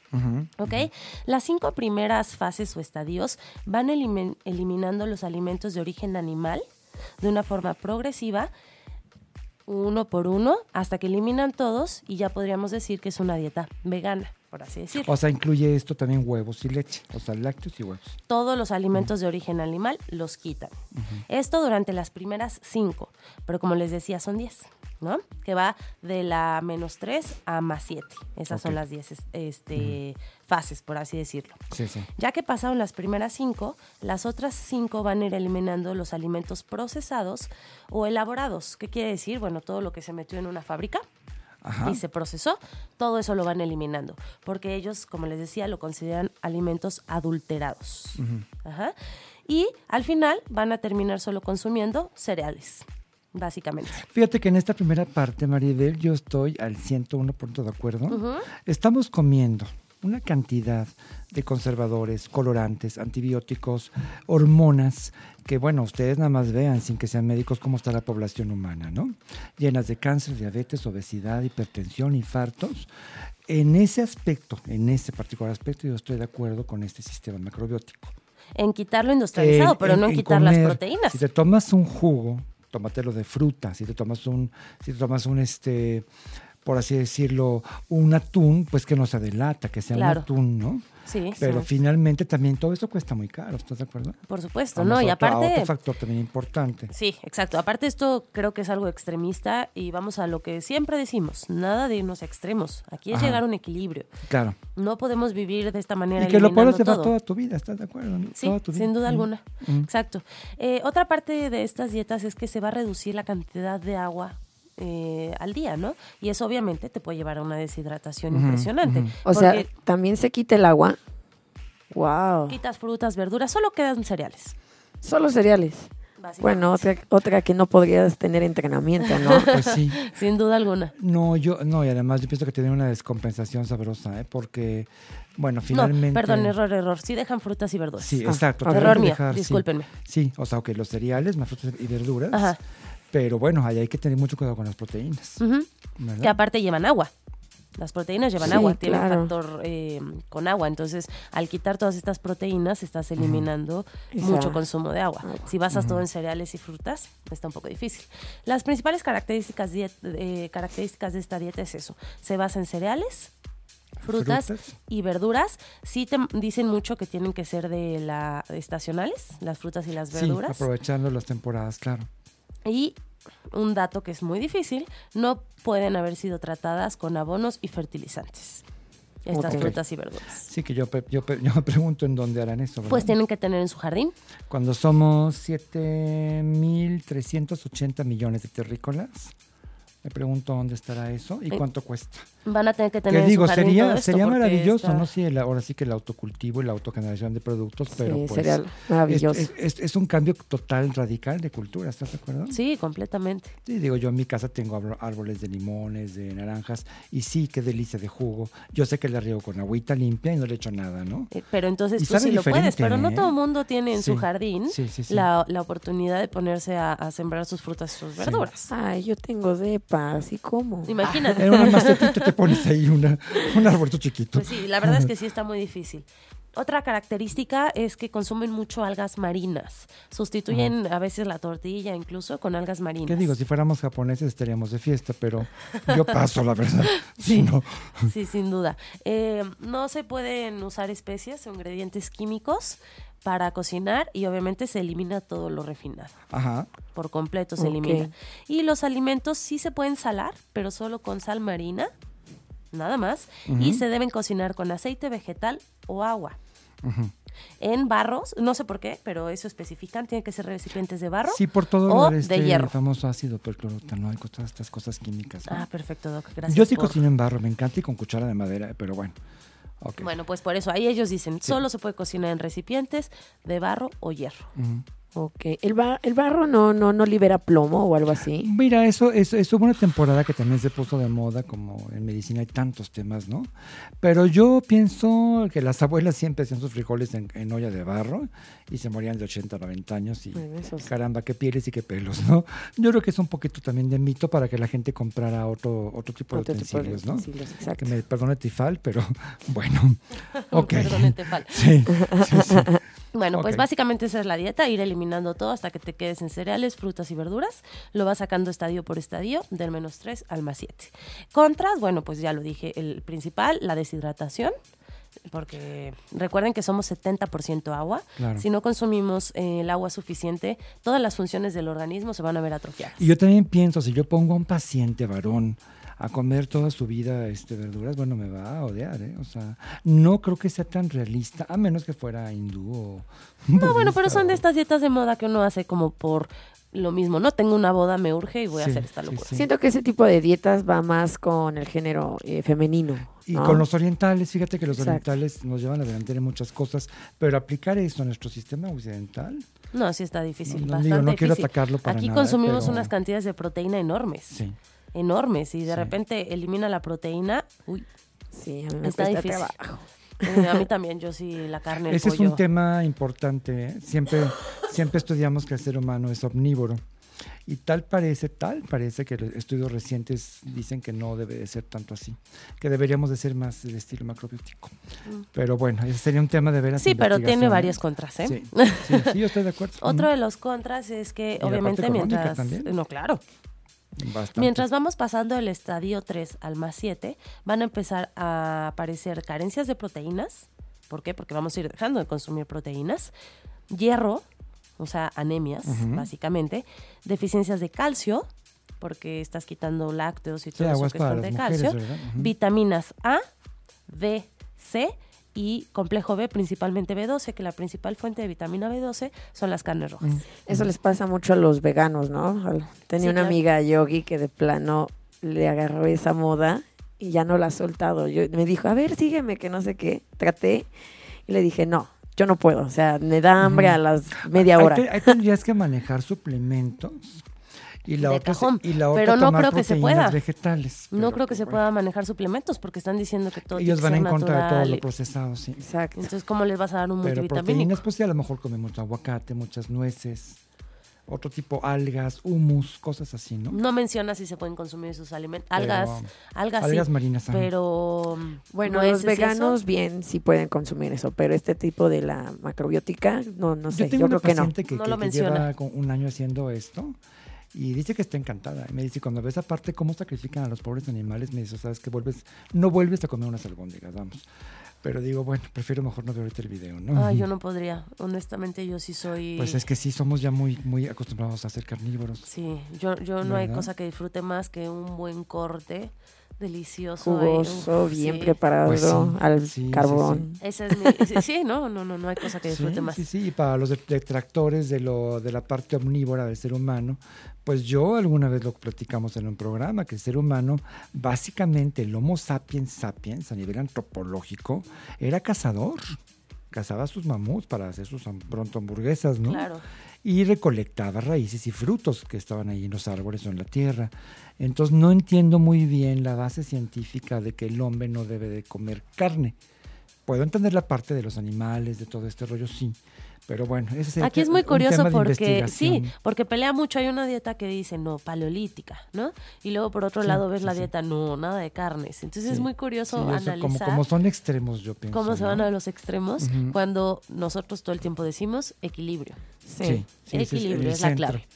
Speaker 3: ¿Ok? Las cinco primeras fases o estadios van elimin- eliminando los alimentos de origen animal de una forma progresiva uno por uno hasta que eliminan todos y ya podríamos decir que es una dieta vegana, por así decirlo.
Speaker 1: O sea, incluye esto también huevos y leche, o sea, lácteos y huevos.
Speaker 3: Todos los alimentos de origen animal los quitan. Esto durante las primeras cinco, pero como les decía, son diez, ¿no? Que va de la menos tres a más siete. Esas son
Speaker 1: Ok.
Speaker 3: las diez es- este, fases, por así decirlo.
Speaker 1: Sí, sí.
Speaker 3: Ya que pasaron las primeras cinco, las otras cinco van a ir eliminando los alimentos procesados o elaborados. ¿Qué quiere decir? Bueno, todo lo que se metió en una fábrica
Speaker 1: Ajá.
Speaker 3: y se procesó, todo eso lo van eliminando. Porque ellos, como les decía, lo consideran alimentos adulterados. Ajá. Y al final van a terminar solo consumiendo cereales, básicamente.
Speaker 1: Fíjate que en esta primera parte, Maribel, yo estoy al 101% de acuerdo.
Speaker 3: Ujú.
Speaker 1: Estamos comiendo una cantidad de conservadores, colorantes, antibióticos, hormonas, que bueno, ustedes nada más vean, sin que sean médicos, cómo está la población humana, ¿no? Llenas de cáncer, diabetes, obesidad, hipertensión, infartos. En ese aspecto, en ese particular aspecto, yo estoy de acuerdo con este sistema macrobiótico.
Speaker 3: En quitar lo industrializado,
Speaker 1: En-
Speaker 3: pero no en, quitar las proteínas.
Speaker 1: Si te tomas un jugo, tómatelo de fruta. Si te tomas un, si te tomas un este, por así decirlo, un atún, pues que no sea de lata, que sea
Speaker 3: Claro.
Speaker 1: un atún, ¿no?
Speaker 3: Sí,
Speaker 1: Pero
Speaker 3: sí,
Speaker 1: finalmente también todo eso cuesta muy caro, ¿estás de acuerdo?
Speaker 3: por supuesto,
Speaker 1: Vamos
Speaker 3: ¿no? Y
Speaker 1: a
Speaker 3: aparte...
Speaker 1: otro factor también importante.
Speaker 3: Sí, exacto. Aparte esto creo que es algo extremista y vamos a lo que siempre decimos, nada de irnos a extremos. Aquí es
Speaker 1: Ajá.
Speaker 3: llegar a un equilibrio.
Speaker 1: Claro.
Speaker 3: No podemos vivir de esta manera
Speaker 1: Y que lo puedes llevar toda tu vida, ¿estás de acuerdo? no?
Speaker 3: Sí,
Speaker 1: tu
Speaker 3: sin duda alguna.
Speaker 1: Mm.
Speaker 3: Exacto. Eh, otra parte de estas dietas es que se va a reducir la cantidad de agua eh, al día, ¿no? Y eso obviamente te puede llevar a una deshidratación impresionante.
Speaker 2: O sea, también se quita el agua. Wow.
Speaker 3: quitas frutas, verduras, solo quedan cereales.
Speaker 2: Solo cereales. Bueno, otra, otra que no podrías tener entrenamiento, ¿no? (laughs)
Speaker 1: Pues sí. (laughs)
Speaker 3: Sin duda alguna.
Speaker 1: No, yo, no, y además yo pienso que tiene una descompensación sabrosa, ¿eh? Porque, bueno, finalmente.
Speaker 3: No, perdón, error, error. Sí dejan frutas y verduras.
Speaker 1: Sí,
Speaker 2: Ah,
Speaker 1: exacto.
Speaker 3: Error mío,
Speaker 1: dejar, sí.
Speaker 3: discúlpenme.
Speaker 1: Sí, o sea, ok, los cereales, más frutas y verduras.
Speaker 3: Ajá.
Speaker 1: Pero bueno, ahí hay que tener mucho cuidado con las proteínas.
Speaker 3: Que aparte llevan agua. Las proteínas llevan
Speaker 2: Sí,
Speaker 3: agua, tienen
Speaker 2: claro.
Speaker 3: factor eh, con agua. Entonces, al quitar todas estas proteínas, estás eliminando mucho consumo de agua.
Speaker 2: agua.
Speaker 3: Si basas todo en cereales y frutas, está un poco difícil. Las principales características, eh, características de esta dieta es eso. Se basa en cereales, frutas,
Speaker 1: Frutas.
Speaker 3: y verduras. Sí te dicen mucho que tienen que ser de la estacionales, las frutas y las
Speaker 1: Sí,
Speaker 3: verduras.
Speaker 1: aprovechando las temporadas, claro.
Speaker 3: Y un dato que es muy difícil, no pueden haber sido tratadas con abonos y fertilizantes. Estas frutas y verduras.
Speaker 1: Sí, que yo, yo, me pregunto en dónde harán eso. ¿verdad?
Speaker 3: Pues tienen que tener en su jardín.
Speaker 1: Cuando somos 7.380 millones de terrícolas, me pregunto dónde estará eso y
Speaker 3: Eh,
Speaker 1: cuánto cuesta.
Speaker 3: Van a tener que tener
Speaker 1: Que digo,
Speaker 3: su jardín todo
Speaker 1: sería,
Speaker 3: esto
Speaker 1: sería maravilloso,
Speaker 3: está-
Speaker 1: ¿no? Sí, el- ahora sí que el autocultivo y la autogeneración de productos, pero
Speaker 2: sí,
Speaker 1: pues
Speaker 2: sería
Speaker 1: es,
Speaker 2: maravilloso.
Speaker 1: es- es- es un cambio total, radical de cultura, ¿estás de acuerdo?
Speaker 3: Sí, completamente.
Speaker 1: Sí, digo, yo en mi casa tengo árboles de limones, de naranjas, y sí, qué delicia de jugo. Yo sé que le riego con agüita limpia y no le echo nada, ¿no?
Speaker 3: Eh, Pero entonces
Speaker 1: Y
Speaker 3: tú sí lo puedes, pero no
Speaker 1: ¿eh?
Speaker 3: todo el mundo tiene en su jardín
Speaker 1: sí, sí, sí.
Speaker 3: La, la oportunidad de ponerse a, a sembrar sus frutas y sus verduras.
Speaker 2: Ay, yo tengo depa, así como.
Speaker 3: Imagínate.
Speaker 1: En una macetita te pones ahí una, un arbolito chiquito.
Speaker 3: Pues sí, la verdad es que sí está muy difícil. Otra característica es que consumen mucho algas marinas. Sustituyen a veces la tortilla incluso con algas marinas.
Speaker 1: ¿Qué digo? Si fuéramos japoneses estaríamos de fiesta, pero yo paso, la verdad. (laughs) Sí, no.
Speaker 3: Sí, sin duda. Eh, no se pueden usar especias o ingredientes químicos para cocinar y obviamente se elimina todo lo refinado.
Speaker 1: Ajá.
Speaker 3: Por completo se elimina. Y los alimentos sí se pueden salar, pero solo con sal marina, nada más. Y se deben cocinar con aceite vegetal o agua.
Speaker 1: ujú.
Speaker 3: En barros, no sé por qué, pero eso especifican, tienen que ser recipientes de barro.
Speaker 1: Sí, por todo
Speaker 3: o
Speaker 1: lo de este
Speaker 3: de hierro.
Speaker 1: famoso ácido perclorotanoico, todas estas cosas químicas. ¿no?
Speaker 3: Ah, perfecto, Doc. Gracias.
Speaker 1: yo sí
Speaker 3: por-
Speaker 1: cocino en barro, me encanta y con cuchara de madera, pero bueno.
Speaker 3: Bueno, pues por eso ahí ellos dicen, solo se puede cocinar en recipientes de barro o hierro.
Speaker 2: Ok. ¿El, ba- el barro no, no, no libera plomo o algo así?
Speaker 1: Mira, eso, eso, eso hubo una temporada que también se puso de moda, como en medicina hay tantos temas, ¿no? Pero yo pienso que las abuelas siempre hacían sus frijoles en, en olla de barro y se morían de 80 o 90 años y
Speaker 2: Bueno, eso sí.
Speaker 1: caramba, qué pieles y qué pelos, ¿no? Yo creo que es un poquito también de mito para que la gente comprara otro, otro tipo
Speaker 2: Otro
Speaker 1: de
Speaker 2: tipo de
Speaker 1: utensilios, ¿no?
Speaker 2: utensilios, exacto.
Speaker 1: Que me perdone Tifal, pero (laughs) bueno. (laughs) ok.
Speaker 3: Perdón, Tefal.
Speaker 1: Sí, sí, sí. (laughs)
Speaker 3: Bueno, pues básicamente esa es la dieta, ir eliminando todo hasta que te quedes en cereales, frutas y verduras. Lo vas sacando estadio por estadio, del menos 3 al más 7. Contras, bueno, pues ya lo dije, el principal, la deshidratación. Porque recuerden que somos 70% agua.
Speaker 1: Claro.
Speaker 3: Si no consumimos eh, el agua suficiente, todas las funciones del organismo se van a ver atrofiadas.
Speaker 1: Y yo también pienso, si yo pongo a un paciente varón a comer toda su vida este, verduras, bueno, me va a odiar, ¿eh? O sea, no creo que sea tan realista, a menos que fuera hindú o...
Speaker 3: No, bueno, pero son de estas dietas de moda que uno hace como por lo mismo, ¿no? Tengo una boda, me urge y voy
Speaker 1: Sí,
Speaker 3: a hacer esta locura.
Speaker 1: sí.
Speaker 2: Siento que ese tipo de dietas va más con el género eh, femenino.
Speaker 1: Y
Speaker 2: ¿no?
Speaker 1: con los orientales, fíjate que los
Speaker 2: Exacto.
Speaker 1: orientales nos llevan a delantera en muchas cosas, pero aplicar eso a nuestro sistema occidental,
Speaker 3: No, sí está difícil,
Speaker 1: No, no
Speaker 3: bastante
Speaker 1: digo, no quiero
Speaker 3: difícil.
Speaker 1: atacarlo para
Speaker 3: Aquí
Speaker 1: nada,
Speaker 3: consumimos
Speaker 1: pero-
Speaker 3: unas cantidades de proteína enormes,
Speaker 1: sí.
Speaker 3: Enormes, y de
Speaker 1: Sí.
Speaker 3: repente elimina la proteína. Uy,
Speaker 2: Sí, a mí me
Speaker 3: Está difícil.
Speaker 2: trabajo.
Speaker 3: a mí (laughs) también, yo sí, la carne, el
Speaker 1: Ese es un tema importante, ¿eh? Siempre, siempre estudiamos que el ser humano es omnívoro. Y tal parece, tal parece que los estudios recientes dicen que no debe de ser tanto así, que deberíamos de ser más de estilo macrobiótico.
Speaker 3: Mm.
Speaker 1: Pero bueno, ese sería un tema de veras
Speaker 3: Sí, pero tiene varias contras, ¿eh?
Speaker 1: Sí, sí, sí, yo estoy de acuerdo. (laughs)
Speaker 3: Otro de los contras es que obviamente mientras...
Speaker 1: también.
Speaker 3: No, claro.
Speaker 1: Bastante.
Speaker 3: Mientras vamos pasando del estadio 3 al más 7, van a empezar a aparecer carencias de proteínas. ¿Por qué? Porque vamos a ir dejando de consumir proteínas. Hierro, o sea, anemias, básicamente. Deficiencias de calcio, porque estás quitando lácteos y
Speaker 1: Sí,
Speaker 3: todo eso que
Speaker 1: las
Speaker 3: de
Speaker 1: mujeres,
Speaker 3: calcio. Vitaminas A, D, C y complejo B, principalmente B12, que la principal fuente de vitamina B12 son las carnes rojas.
Speaker 1: Mm.
Speaker 2: Eso les pasa mucho a los veganos, ¿no? Al- Tenía
Speaker 3: Sí,
Speaker 2: una
Speaker 3: claro.
Speaker 2: amiga yogi que de plano le agarró esa moda y ya no la ha soltado. Yo, me dijo, a ver, sígueme, que no sé qué. Traté y le dije, no, yo no puedo. O sea, me da hambre a las media
Speaker 1: Ahí
Speaker 2: hora.
Speaker 1: te- ahí tendrías que manejar suplementos y la
Speaker 3: De
Speaker 1: otra,
Speaker 3: cajón,
Speaker 1: y la otra
Speaker 3: pero no creo que se pueda.
Speaker 1: vegetales.
Speaker 3: No creo que se pueda manejar suplementos porque están diciendo que todo
Speaker 1: Ellos van en contra de todo lo procesado, sí.
Speaker 2: Exacto.
Speaker 3: Entonces, ¿cómo les vas a dar un
Speaker 1: Pero
Speaker 3: multivitamínico?
Speaker 1: proteínas, pues sí, a lo mejor come mucho aguacate, muchas nueces, otro tipo, algas, humus, cosas así, ¿no?
Speaker 3: No menciona si se pueden consumir sus alimentos.
Speaker 1: Pero
Speaker 3: Algas, algas,
Speaker 1: algas
Speaker 3: sí,
Speaker 1: marinas.
Speaker 3: pero...
Speaker 2: Bueno,
Speaker 3: nueces
Speaker 2: los
Speaker 3: eso,
Speaker 2: veganos bien sí pueden consumir eso, pero este tipo de la macrobiótica, no, no sé,
Speaker 1: yo
Speaker 2: yo,
Speaker 1: tengo una
Speaker 2: creo que no.
Speaker 1: paciente que,
Speaker 3: No
Speaker 1: que-
Speaker 3: lo
Speaker 1: que
Speaker 3: menciona.
Speaker 1: lleva un año haciendo esto y dice que está encantada. Me dice, cuando ves aparte cómo sacrifican a los pobres animales, me dice, sabes que vuelves, no vuelves a comer unas albóndigas, vamos. Pero digo, bueno, prefiero mejor no ver ahorita el video, ¿no?
Speaker 3: Ay, yo (laughs) no podría. Honestamente, yo sí soy...
Speaker 1: Pues es que sí, somos ya muy, muy acostumbrados a ser carnívoros.
Speaker 3: Sí, yo, yo no hay cosa que disfrute más que un buen corte delicioso. y,
Speaker 2: Jugoso,
Speaker 3: uf,
Speaker 2: bien
Speaker 3: sí.
Speaker 2: preparado
Speaker 1: Pues sí,
Speaker 2: al
Speaker 1: sí, sí,
Speaker 2: carbón.
Speaker 3: Ese es mi... (laughs) sí, sí, no, no, no, no hay cosa que disfrute
Speaker 1: Sí,
Speaker 3: más.
Speaker 1: sí, sí, y para los detractores de, lo, de la parte omnívora del ser humano, pues yo alguna vez lo platicamos en un programa, que el ser humano, básicamente el Homo sapiens sapiens a nivel antropológico, era cazador. Cazaba sus mamuts para hacer sus pronto hamburguesas, ¿no?
Speaker 3: Claro.
Speaker 1: y recolectaba raíces y frutos que estaban ahí en los árboles o en la tierra. Entonces no entiendo muy bien la base científica de que el hombre no debe de comer carne. Puedo entender la parte de los animales, de todo este rollo, sí. Pero bueno, ese sería
Speaker 3: Aquí es muy curioso porque sí, porque pelea mucho. Hay una dieta que dice no, paleolítica, ¿no? Y luego por otro
Speaker 1: Sí,
Speaker 3: lado ves
Speaker 1: sí,
Speaker 3: la
Speaker 1: sí.
Speaker 3: dieta no, nada de carnes. Entonces es muy curioso
Speaker 1: eso,
Speaker 3: analizar
Speaker 1: como, como son extremos, yo pienso.
Speaker 3: cómo se van a los extremos cuando nosotros todo el tiempo decimos equilibrio.
Speaker 2: Sí.
Speaker 3: Equilibrio
Speaker 1: el
Speaker 3: es la
Speaker 1: centro.
Speaker 3: clave.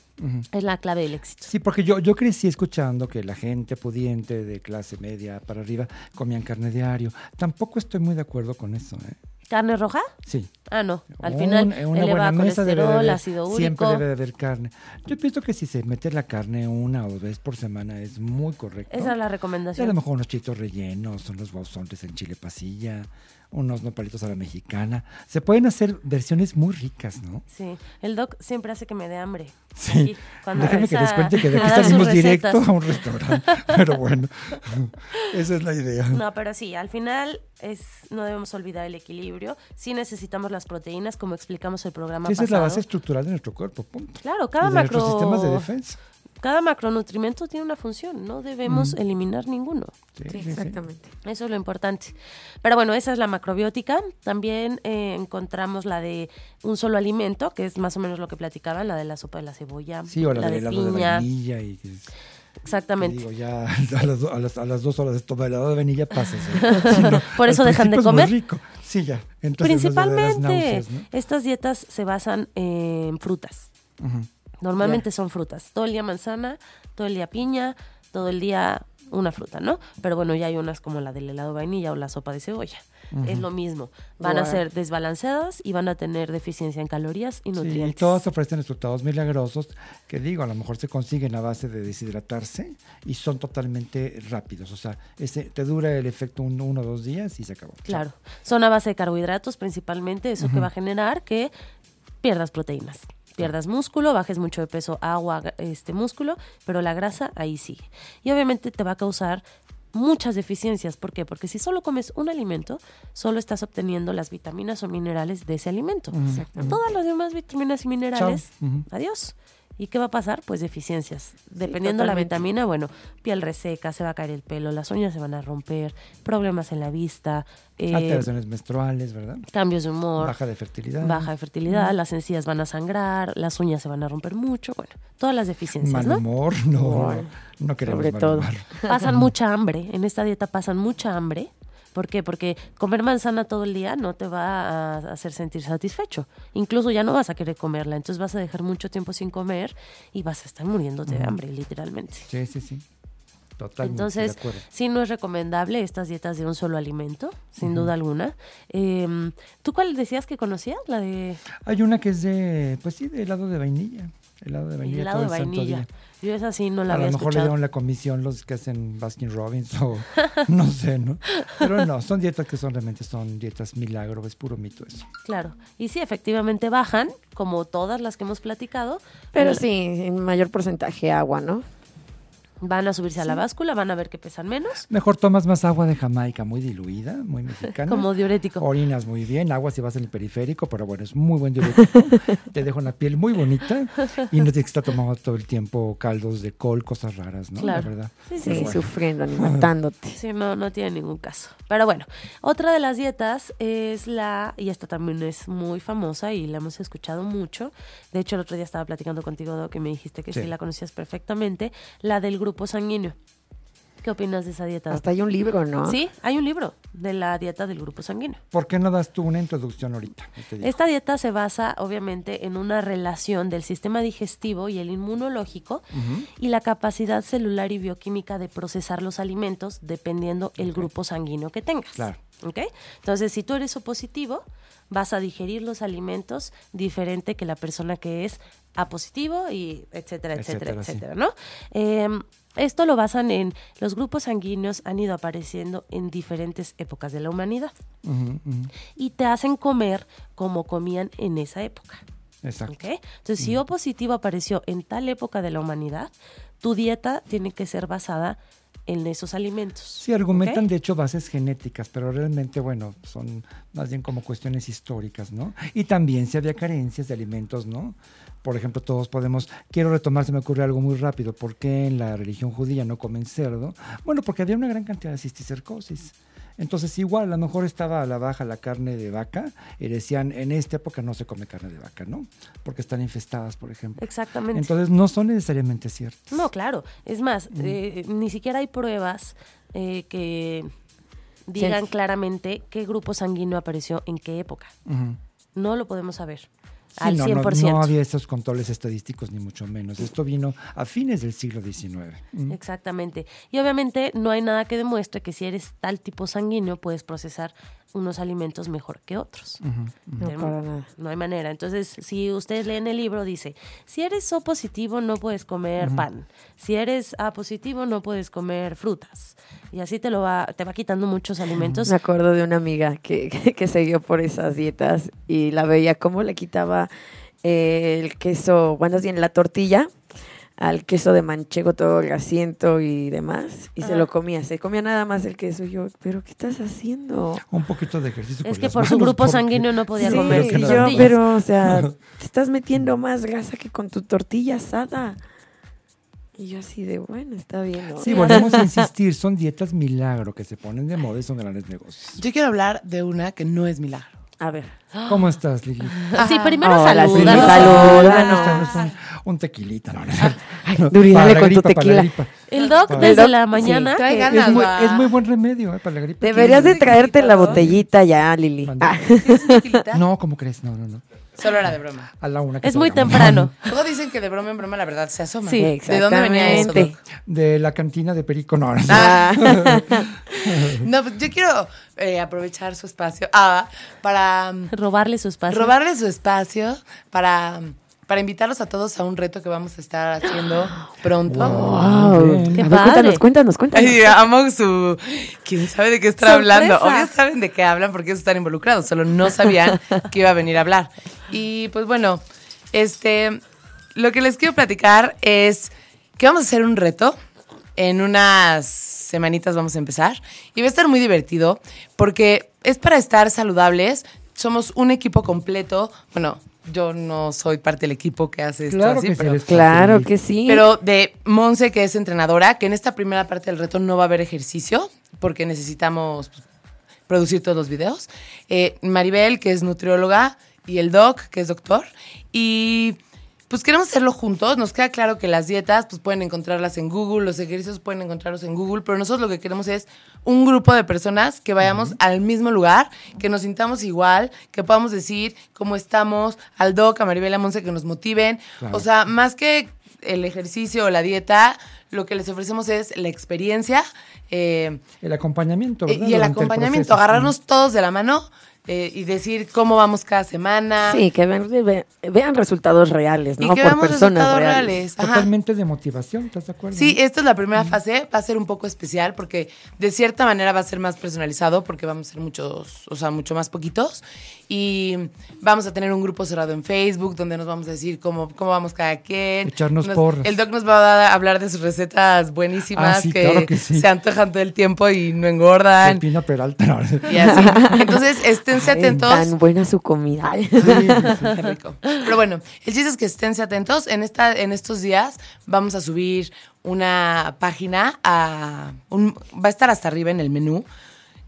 Speaker 3: Es la clave del éxito.
Speaker 1: Sí, porque yo, yo crecí escuchando que la gente pudiente de clase media para arriba comían carne diario. Tampoco estoy muy de acuerdo con eso. ¿eh?
Speaker 3: ¿Carne roja?
Speaker 1: Sí.
Speaker 3: Ah, no. Al final
Speaker 1: una
Speaker 3: eleva
Speaker 1: buena mesa debe de
Speaker 3: colesterol,
Speaker 1: haber-
Speaker 3: ácido
Speaker 1: Siempre
Speaker 3: úrico.
Speaker 1: debe de haber carne. Yo pienso que si se mete la carne una o dos veces por semana es muy correcto.
Speaker 3: Esa es la
Speaker 1: Y a lo
Speaker 3: recomendación.
Speaker 1: mejor unos chitos rellenos, unos guauzones en chile pasilla, unos nopalitos a la mexicana. Se pueden hacer versiones muy ricas, ¿no?
Speaker 3: Sí, el doc siempre hace que me dé hambre.
Speaker 1: Sí.
Speaker 3: Aquí, cuando
Speaker 1: Déjame que les cuente que de (laughs) aquí salimos directo a un restaurante. (laughs) Pero bueno, (laughs) esa es la idea.
Speaker 3: No, pero sí, al final es no debemos olvidar el equilibrio. Sí necesitamos las proteínas, como explicamos el programa
Speaker 1: Sí, esa es la base estructural de nuestro cuerpo, punto.
Speaker 3: Claro, cada
Speaker 1: y de
Speaker 3: macro
Speaker 1: sistemas de defensa.
Speaker 3: cada macronutrimento tiene una función, no debemos
Speaker 1: Mm.
Speaker 3: eliminar ninguno.
Speaker 1: Sí,
Speaker 2: exactamente.
Speaker 3: Eso es lo importante. Pero bueno, esa es la macrobiótica. También eh, encontramos la de un solo alimento, que es más o menos lo que platicaban, la de la sopa de la cebolla,
Speaker 1: Sí, o la,
Speaker 3: la de
Speaker 1: de
Speaker 3: piña.
Speaker 1: vainilla y
Speaker 3: Exactamente.
Speaker 1: Digo, ya (laughs) a las, a las, a las dos horas de tomar helado de vainilla pasas. ¿eh? No,
Speaker 3: Por eso dejan de
Speaker 1: principio es muy
Speaker 3: comer.
Speaker 1: rico. Sí, ya.
Speaker 3: Principalmente,
Speaker 1: náuseas, ¿no?
Speaker 3: estas dietas se basan en frutas. Normalmente son frutas. Todo el día manzana, todo el día piña, todo el día una fruta, ¿no? Pero bueno, ya hay unas como la del helado de vainilla o la sopa de cebolla. Es lo mismo. Van a ser desbalanceadas y van a tener deficiencia en calorías y
Speaker 1: Sí,
Speaker 3: nutrientes.
Speaker 1: y todas ofrecen resultados milagrosos que digo, a lo mejor se consiguen a base de deshidratarse y son totalmente rápidos. O sea, ese, te dura el efecto un- uno o dos días y se acabó.
Speaker 3: Claro. Son a base de carbohidratos principalmente, eso que va a generar que pierdas proteínas. Pierdas músculo, bajes mucho de peso, agua, este músculo, pero la grasa ahí sigue. Y obviamente te va a causar muchas deficiencias. ¿Por qué? Porque si solo comes un alimento, solo estás obteniendo las vitaminas o minerales de ese alimento. Todas las demás vitaminas y minerales, adiós. ¿Y qué va a pasar? Pues deficiencias. Dependiendo de la vitamina, bueno, piel reseca, se va a caer el pelo, las uñas se van a romper, problemas en la vista, eh,
Speaker 1: Alteraciones menstruales, ¿verdad?
Speaker 3: cambios de humor,
Speaker 1: Baja de fertilidad.
Speaker 3: baja de fertilidad, las encías van a sangrar, las uñas se van a romper mucho, bueno, todas las deficiencias,
Speaker 1: Mal
Speaker 3: ¿no?
Speaker 1: humor, no, no, queremos
Speaker 2: Sobre
Speaker 1: mal
Speaker 2: todo.
Speaker 1: humor.
Speaker 3: Pasan mucha hambre, en esta dieta pasan mucha hambre. ¿Por qué? Porque comer manzana todo el día no te va a hacer sentir satisfecho. Incluso ya no vas a querer comerla, entonces vas a dejar mucho tiempo sin comer y vas a estar muriéndote de hambre, literalmente.
Speaker 1: Sí, sí, sí. Totalmente
Speaker 3: Entonces,
Speaker 1: de
Speaker 3: sí no es recomendable estas dietas de un solo alimento, sin duda alguna. Eh, ¿Tú cuál decías que conocías? La de
Speaker 1: Hay una que es de, pues sí, de helado de vainilla. Helado de vainilla
Speaker 3: helado de
Speaker 1: todo santo
Speaker 3: vainilla.
Speaker 1: día.
Speaker 3: Yo esa sí no la
Speaker 1: A
Speaker 3: había
Speaker 1: lo mejor le dieron la comisión los que hacen Baskin Robbins o (laughs) no sé, ¿no? Pero no, son dietas que son realmente son dietas milagro, es puro mito eso.
Speaker 3: Claro. Y sí, efectivamente bajan, como todas las que hemos platicado.
Speaker 2: Pero
Speaker 3: eh,
Speaker 2: sí, en mayor porcentaje agua, ¿no?
Speaker 3: Van a subirse a la báscula, van a ver que pesan menos,
Speaker 1: Mejor tomas más agua de Jamaica, muy diluida, muy mexicana.
Speaker 3: como diurético.
Speaker 1: Orinas muy bien, agua si vas en el periférico, pero bueno, es muy buen diurético. (laughs) Te deja una piel muy bonita y no tienes que estar tomando todo el tiempo caldos de col, cosas raras, ¿no?
Speaker 3: Claro.
Speaker 1: La verdad.
Speaker 3: Sí, sí,
Speaker 2: Sí,
Speaker 3: sí.
Speaker 1: bueno.
Speaker 2: sufriendo ni matándote.
Speaker 3: Sí, no, no tiene ningún caso. Pero bueno, otra de las dietas es la, y esta también es muy famosa y la hemos escuchado mucho. De hecho, el otro día estaba platicando contigo, Doc, que me dijiste que sí.
Speaker 1: Sí.
Speaker 3: la conocías perfectamente, la del grupo sanguíneo. ¿Qué opinas de esa dieta?
Speaker 2: Hasta hay un libro, ¿no?
Speaker 3: Sí, hay un libro de la dieta del grupo sanguíneo.
Speaker 1: ¿Por qué no das tú una introducción ahorita? Yo te digo.
Speaker 3: Esta dieta se basa obviamente en una relación del sistema digestivo y el inmunológico y la capacidad celular y bioquímica de procesar los alimentos dependiendo el grupo sanguíneo que tengas.
Speaker 1: Claro.
Speaker 3: ¿Ok? Entonces, si tú eres O positivo, vas a digerir los alimentos diferente que la persona que es A positivo y etcétera, etcétera,
Speaker 1: Etcétera, sí.
Speaker 3: ¿no? Em, esto lo basan en los grupos sanguíneos han ido apareciendo en diferentes épocas de la humanidad y te hacen comer como comían en esa época.
Speaker 1: Exacto.
Speaker 3: Entonces, si O positivo apareció en tal época de la humanidad, tu dieta tiene que ser basada en esos alimentos.
Speaker 1: Sí, argumentan de hecho bases genéticas, pero realmente, bueno, son más bien como cuestiones históricas, ¿no? Y también si había carencias de alimentos, ¿no? Por ejemplo, todos podemos, quiero retomar, se me ocurre algo muy rápido, ¿por qué en la religión judía no comen cerdo? Bueno, porque había una gran cantidad de cisticercosis. Entonces, igual, a lo mejor estaba a la baja la carne de vaca y decían, en esta época no se come carne de vaca, ¿no? Porque están infestadas, por ejemplo.
Speaker 3: Exactamente.
Speaker 1: Entonces, no son necesariamente ciertos.
Speaker 3: no, claro. Es más, eh, ni siquiera hay pruebas eh, que digan
Speaker 2: Sí.
Speaker 3: claramente qué grupo sanguíneo apareció en qué época. No lo podemos saber al
Speaker 1: no, no-
Speaker 3: 100%.
Speaker 1: No, había esos controles estadísticos, ni mucho menos. Esto vino a fines del siglo XIX. Mm.
Speaker 3: Exactamente. Y obviamente no hay nada que demuestre que si eres tal tipo sanguíneo puedes procesar unos alimentos mejor que otros.
Speaker 2: No,
Speaker 3: Tenemos-
Speaker 2: para nada.
Speaker 3: No hay manera. Entonces, si ustedes leen el libro, dice, si eres O positivo no puedes comer pan. Si eres A positivo no puedes comer frutas. Y así te lo va, te va quitando muchos alimentos.
Speaker 2: Me acuerdo de una amiga que, (laughs) que, que siguió por esas dietas y la veía cómo le quitaba eh, el queso, bueno, bien la tortilla al queso de manchego, todo el asiento y demás, y se lo comía. Se comía nada más el queso. Y yo, ¿pero qué estás haciendo?
Speaker 1: Un poquito de ejercicio.
Speaker 3: Es
Speaker 1: con
Speaker 3: que
Speaker 1: las
Speaker 3: por su
Speaker 1: manos,
Speaker 3: grupo
Speaker 1: porque-
Speaker 3: sanguíneo no podía
Speaker 2: Sí,
Speaker 3: comer
Speaker 2: y
Speaker 1: que
Speaker 2: yo,
Speaker 3: tortillas.
Speaker 2: pero, o sea, te estás metiendo más grasa que con tu tortilla asada. Y yo así de, bueno, está bien. ¿no?
Speaker 1: Sí, volvemos a insistir, son dietas milagro que se ponen de moda y son grandes negocios.
Speaker 4: Yo quiero hablar de una que no es milagro.
Speaker 2: A ver.
Speaker 1: ¿Cómo estás, Lili?
Speaker 3: Sí, primero
Speaker 2: Hola,
Speaker 3: salud.
Speaker 2: sí,
Speaker 1: Primero,
Speaker 2: salud.
Speaker 1: danos,
Speaker 2: Salúdanos.
Speaker 1: danos un, un tequilita. No, no, es cierto. No,
Speaker 2: Duri,
Speaker 1: para
Speaker 2: dale
Speaker 1: la
Speaker 2: con tu tequila.
Speaker 3: El doc desde
Speaker 2: doc,
Speaker 3: la
Speaker 2: sí.
Speaker 3: mañana.
Speaker 4: Trae
Speaker 3: que-
Speaker 4: ganas.
Speaker 1: Es muy,
Speaker 4: va.
Speaker 1: es muy buen remedio eh, para la gripa.
Speaker 2: Deberías de
Speaker 4: ¿Tienes
Speaker 2: traerte la botellita ya, Lili. Ah.
Speaker 1: No, ¿cómo crees? No, no, no.
Speaker 4: Solo era de broma.
Speaker 1: A la una que
Speaker 3: Es muy temprano. (laughs)
Speaker 4: Luego dicen que de broma en broma la verdad se asoma.
Speaker 3: Sí,
Speaker 4: ¿De dónde venía eso? Doc?
Speaker 1: De la cantina de Perico. No, no, no.
Speaker 2: Ah. (laughs)
Speaker 4: No, pues yo quiero eh, aprovechar su espacio ah, para mm,
Speaker 3: Robarle su espacio.
Speaker 4: robarle su espacio, para, para invitarlos a todos a un reto que vamos a estar haciendo pronto.
Speaker 2: Wow.
Speaker 3: Qué
Speaker 2: A ver,
Speaker 3: padre.
Speaker 2: cuéntanos, cuéntanos, cuéntanos.
Speaker 4: Ay, amo su... ¿Quién sabe de qué está
Speaker 3: Sorpresa.
Speaker 4: hablando? Obvio saben de qué hablan porque ellos están involucrados, solo no sabían (laughs) que iba a venir a hablar. Y pues bueno, este, lo que les quiero platicar es que vamos a hacer un reto. En unas semanitas vamos a empezar y va a estar muy divertido porque es para estar saludables. Somos un equipo completo, bueno, yo no soy parte del equipo que hace esto
Speaker 1: Claro
Speaker 4: así,
Speaker 1: que sí
Speaker 4: pero,
Speaker 1: eres
Speaker 2: Claro que sí.
Speaker 4: pero de Monse, que es entrenadora, que en esta primera parte del reto no va a haber ejercicio, porque necesitamos producir todos los videos. Eh, Maribel, que es nutrióloga, y el Doc, que es doctor. Y pues queremos hacerlo juntos. Nos queda claro que las dietas pues pueden encontrarlas en Google, los ejercicios pueden encontrarlos en Google, pero nosotros lo que queremos es un grupo de personas que vayamos al mismo lugar, que nos sintamos igual, que podamos decir cómo estamos, al Doc, a Maribel, a Monse, que nos motiven.
Speaker 1: Claro.
Speaker 4: O sea, más que el ejercicio o la dieta, lo que les ofrecemos es la experiencia eh,
Speaker 1: El acompañamiento.
Speaker 4: eh,
Speaker 1: ¿verdad?
Speaker 4: y el
Speaker 1: Durante
Speaker 4: acompañamiento, agarrarnos todos de la mano eh, y decir cómo vamos cada semana.
Speaker 2: Sí, que vean, ve- vean resultados reales,
Speaker 4: Y
Speaker 2: ¿no?
Speaker 4: que
Speaker 2: Por
Speaker 4: veamos
Speaker 2: personas
Speaker 4: resultados
Speaker 2: reales.
Speaker 1: Totalmente de motivación, ¿estás de acuerdo?
Speaker 4: Sí, esta es la primera fase, va a ser un poco especial porque de cierta manera va a ser más personalizado porque vamos a ser muchos, o sea, mucho más poquitos y vamos a tener un grupo cerrado en Facebook donde nos vamos a decir cómo, cómo vamos cada quien.
Speaker 1: Echarnos
Speaker 4: Nos-
Speaker 1: porras.
Speaker 4: El doc nos va a hablar de sus recetas buenísimas
Speaker 1: Ah, sí,
Speaker 4: que,
Speaker 1: claro que sí.
Speaker 4: se antojan todo el tiempo y no engordan.
Speaker 1: Pepino Peralta. no.
Speaker 4: Y así. Entonces, esténse
Speaker 2: Ay,
Speaker 4: atentos.
Speaker 2: Tan buena su comida.
Speaker 4: Qué rico. Pero bueno, el chiste es que esténse atentos. En, esta, en estos días vamos a subir una página a. un- va a estar hasta arriba en el menú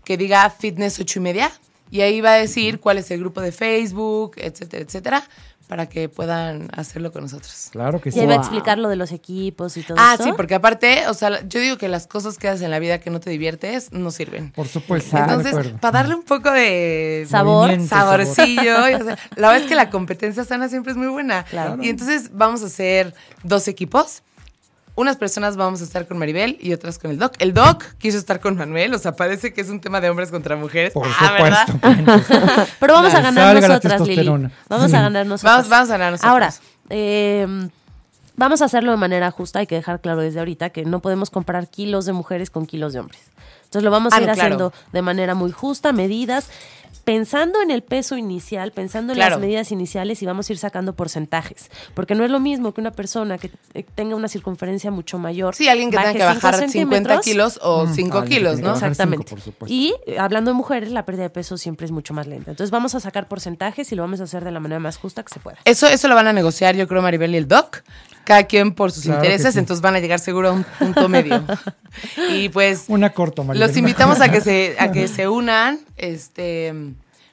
Speaker 4: que diga fitness ocho y media. Y ahí va a decir cuál es el grupo de Facebook, etcétera, etcétera, para que puedan hacerlo con nosotros.
Speaker 1: Claro que sí.
Speaker 3: Ya iba a explicar lo de los equipos y todo
Speaker 4: Ah,
Speaker 3: esto.
Speaker 4: sí, porque aparte, o sea, yo digo que las cosas que haces en la vida que no te diviertes no sirven.
Speaker 1: Por supuesto.
Speaker 4: Entonces, para darle un poco de
Speaker 3: Sabor.
Speaker 4: Saborcillo. y, o sea, la verdad es que la competencia sana siempre es muy buena.
Speaker 3: Claro.
Speaker 4: Y entonces vamos a hacer dos equipos. Unas personas vamos a estar con Maribel y otras con el Doc. El Doc quiso estar con Manuel, o sea, parece que es un tema de hombres contra mujeres.
Speaker 1: Por
Speaker 4: Ah, ¿verdad? (laughs)
Speaker 1: supuesto. (laughs)
Speaker 3: Pero vamos a ganar nosotras, Lili. Vamos a ganar nosotras.
Speaker 4: Vamos, vamos a ganar nosotros.
Speaker 3: Ahora, eh, vamos a hacerlo de manera justa. Hay que dejar claro desde ahorita que no podemos comparar kilos de mujeres con kilos de hombres. Entonces lo vamos a
Speaker 4: Ah,
Speaker 3: ir
Speaker 4: claro.
Speaker 3: haciendo de manera muy justa, medidas, pensando en el peso inicial, pensando en
Speaker 4: Claro.
Speaker 3: las medidas iniciales y vamos a ir sacando porcentajes. Porque no es lo mismo que una persona que eh, tenga una circunferencia mucho mayor.
Speaker 4: Sí, alguien que tenga
Speaker 3: baje
Speaker 4: que bajar
Speaker 3: cinco
Speaker 4: 50
Speaker 3: centímetros,
Speaker 4: kilos o
Speaker 1: Mm,
Speaker 4: 5
Speaker 1: alguien que
Speaker 4: kilos, ¿no?
Speaker 3: Exactamente.
Speaker 1: cinco,
Speaker 3: y eh, hablando de mujeres, la pérdida de peso siempre es mucho más lenta. Entonces vamos a sacar porcentajes y lo vamos a hacer de la manera más justa que se pueda.
Speaker 4: Eso, eso lo van a negociar, yo creo, Maribel y el Doc. Cada quien por sus
Speaker 1: Claro
Speaker 4: intereses,
Speaker 1: sí.
Speaker 4: entonces van a llegar seguro a un punto medio. (laughs) y pues
Speaker 1: Una corto, Maribel.
Speaker 4: Los invitamos a que se, a que (laughs) se unan. Este,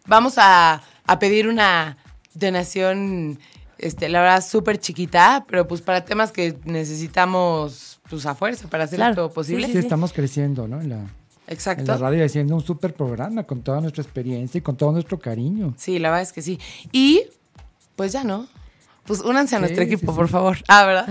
Speaker 4: vamos a, a pedir una donación, este, la verdad, súper chiquita, pero pues para temas que necesitamos pues a fuerza para hacer
Speaker 3: Claro.
Speaker 4: esto posible.
Speaker 1: Sí, estamos creciendo, ¿no? En la, en
Speaker 4: Exacto.
Speaker 1: la radio haciendo un súper programa con toda nuestra experiencia y con todo nuestro cariño.
Speaker 4: Sí, la verdad es que sí. Y pues ya no. Pues únanse a nuestro
Speaker 1: Sí,
Speaker 4: equipo,
Speaker 1: sí,
Speaker 4: por favor. Ah, ¿verdad?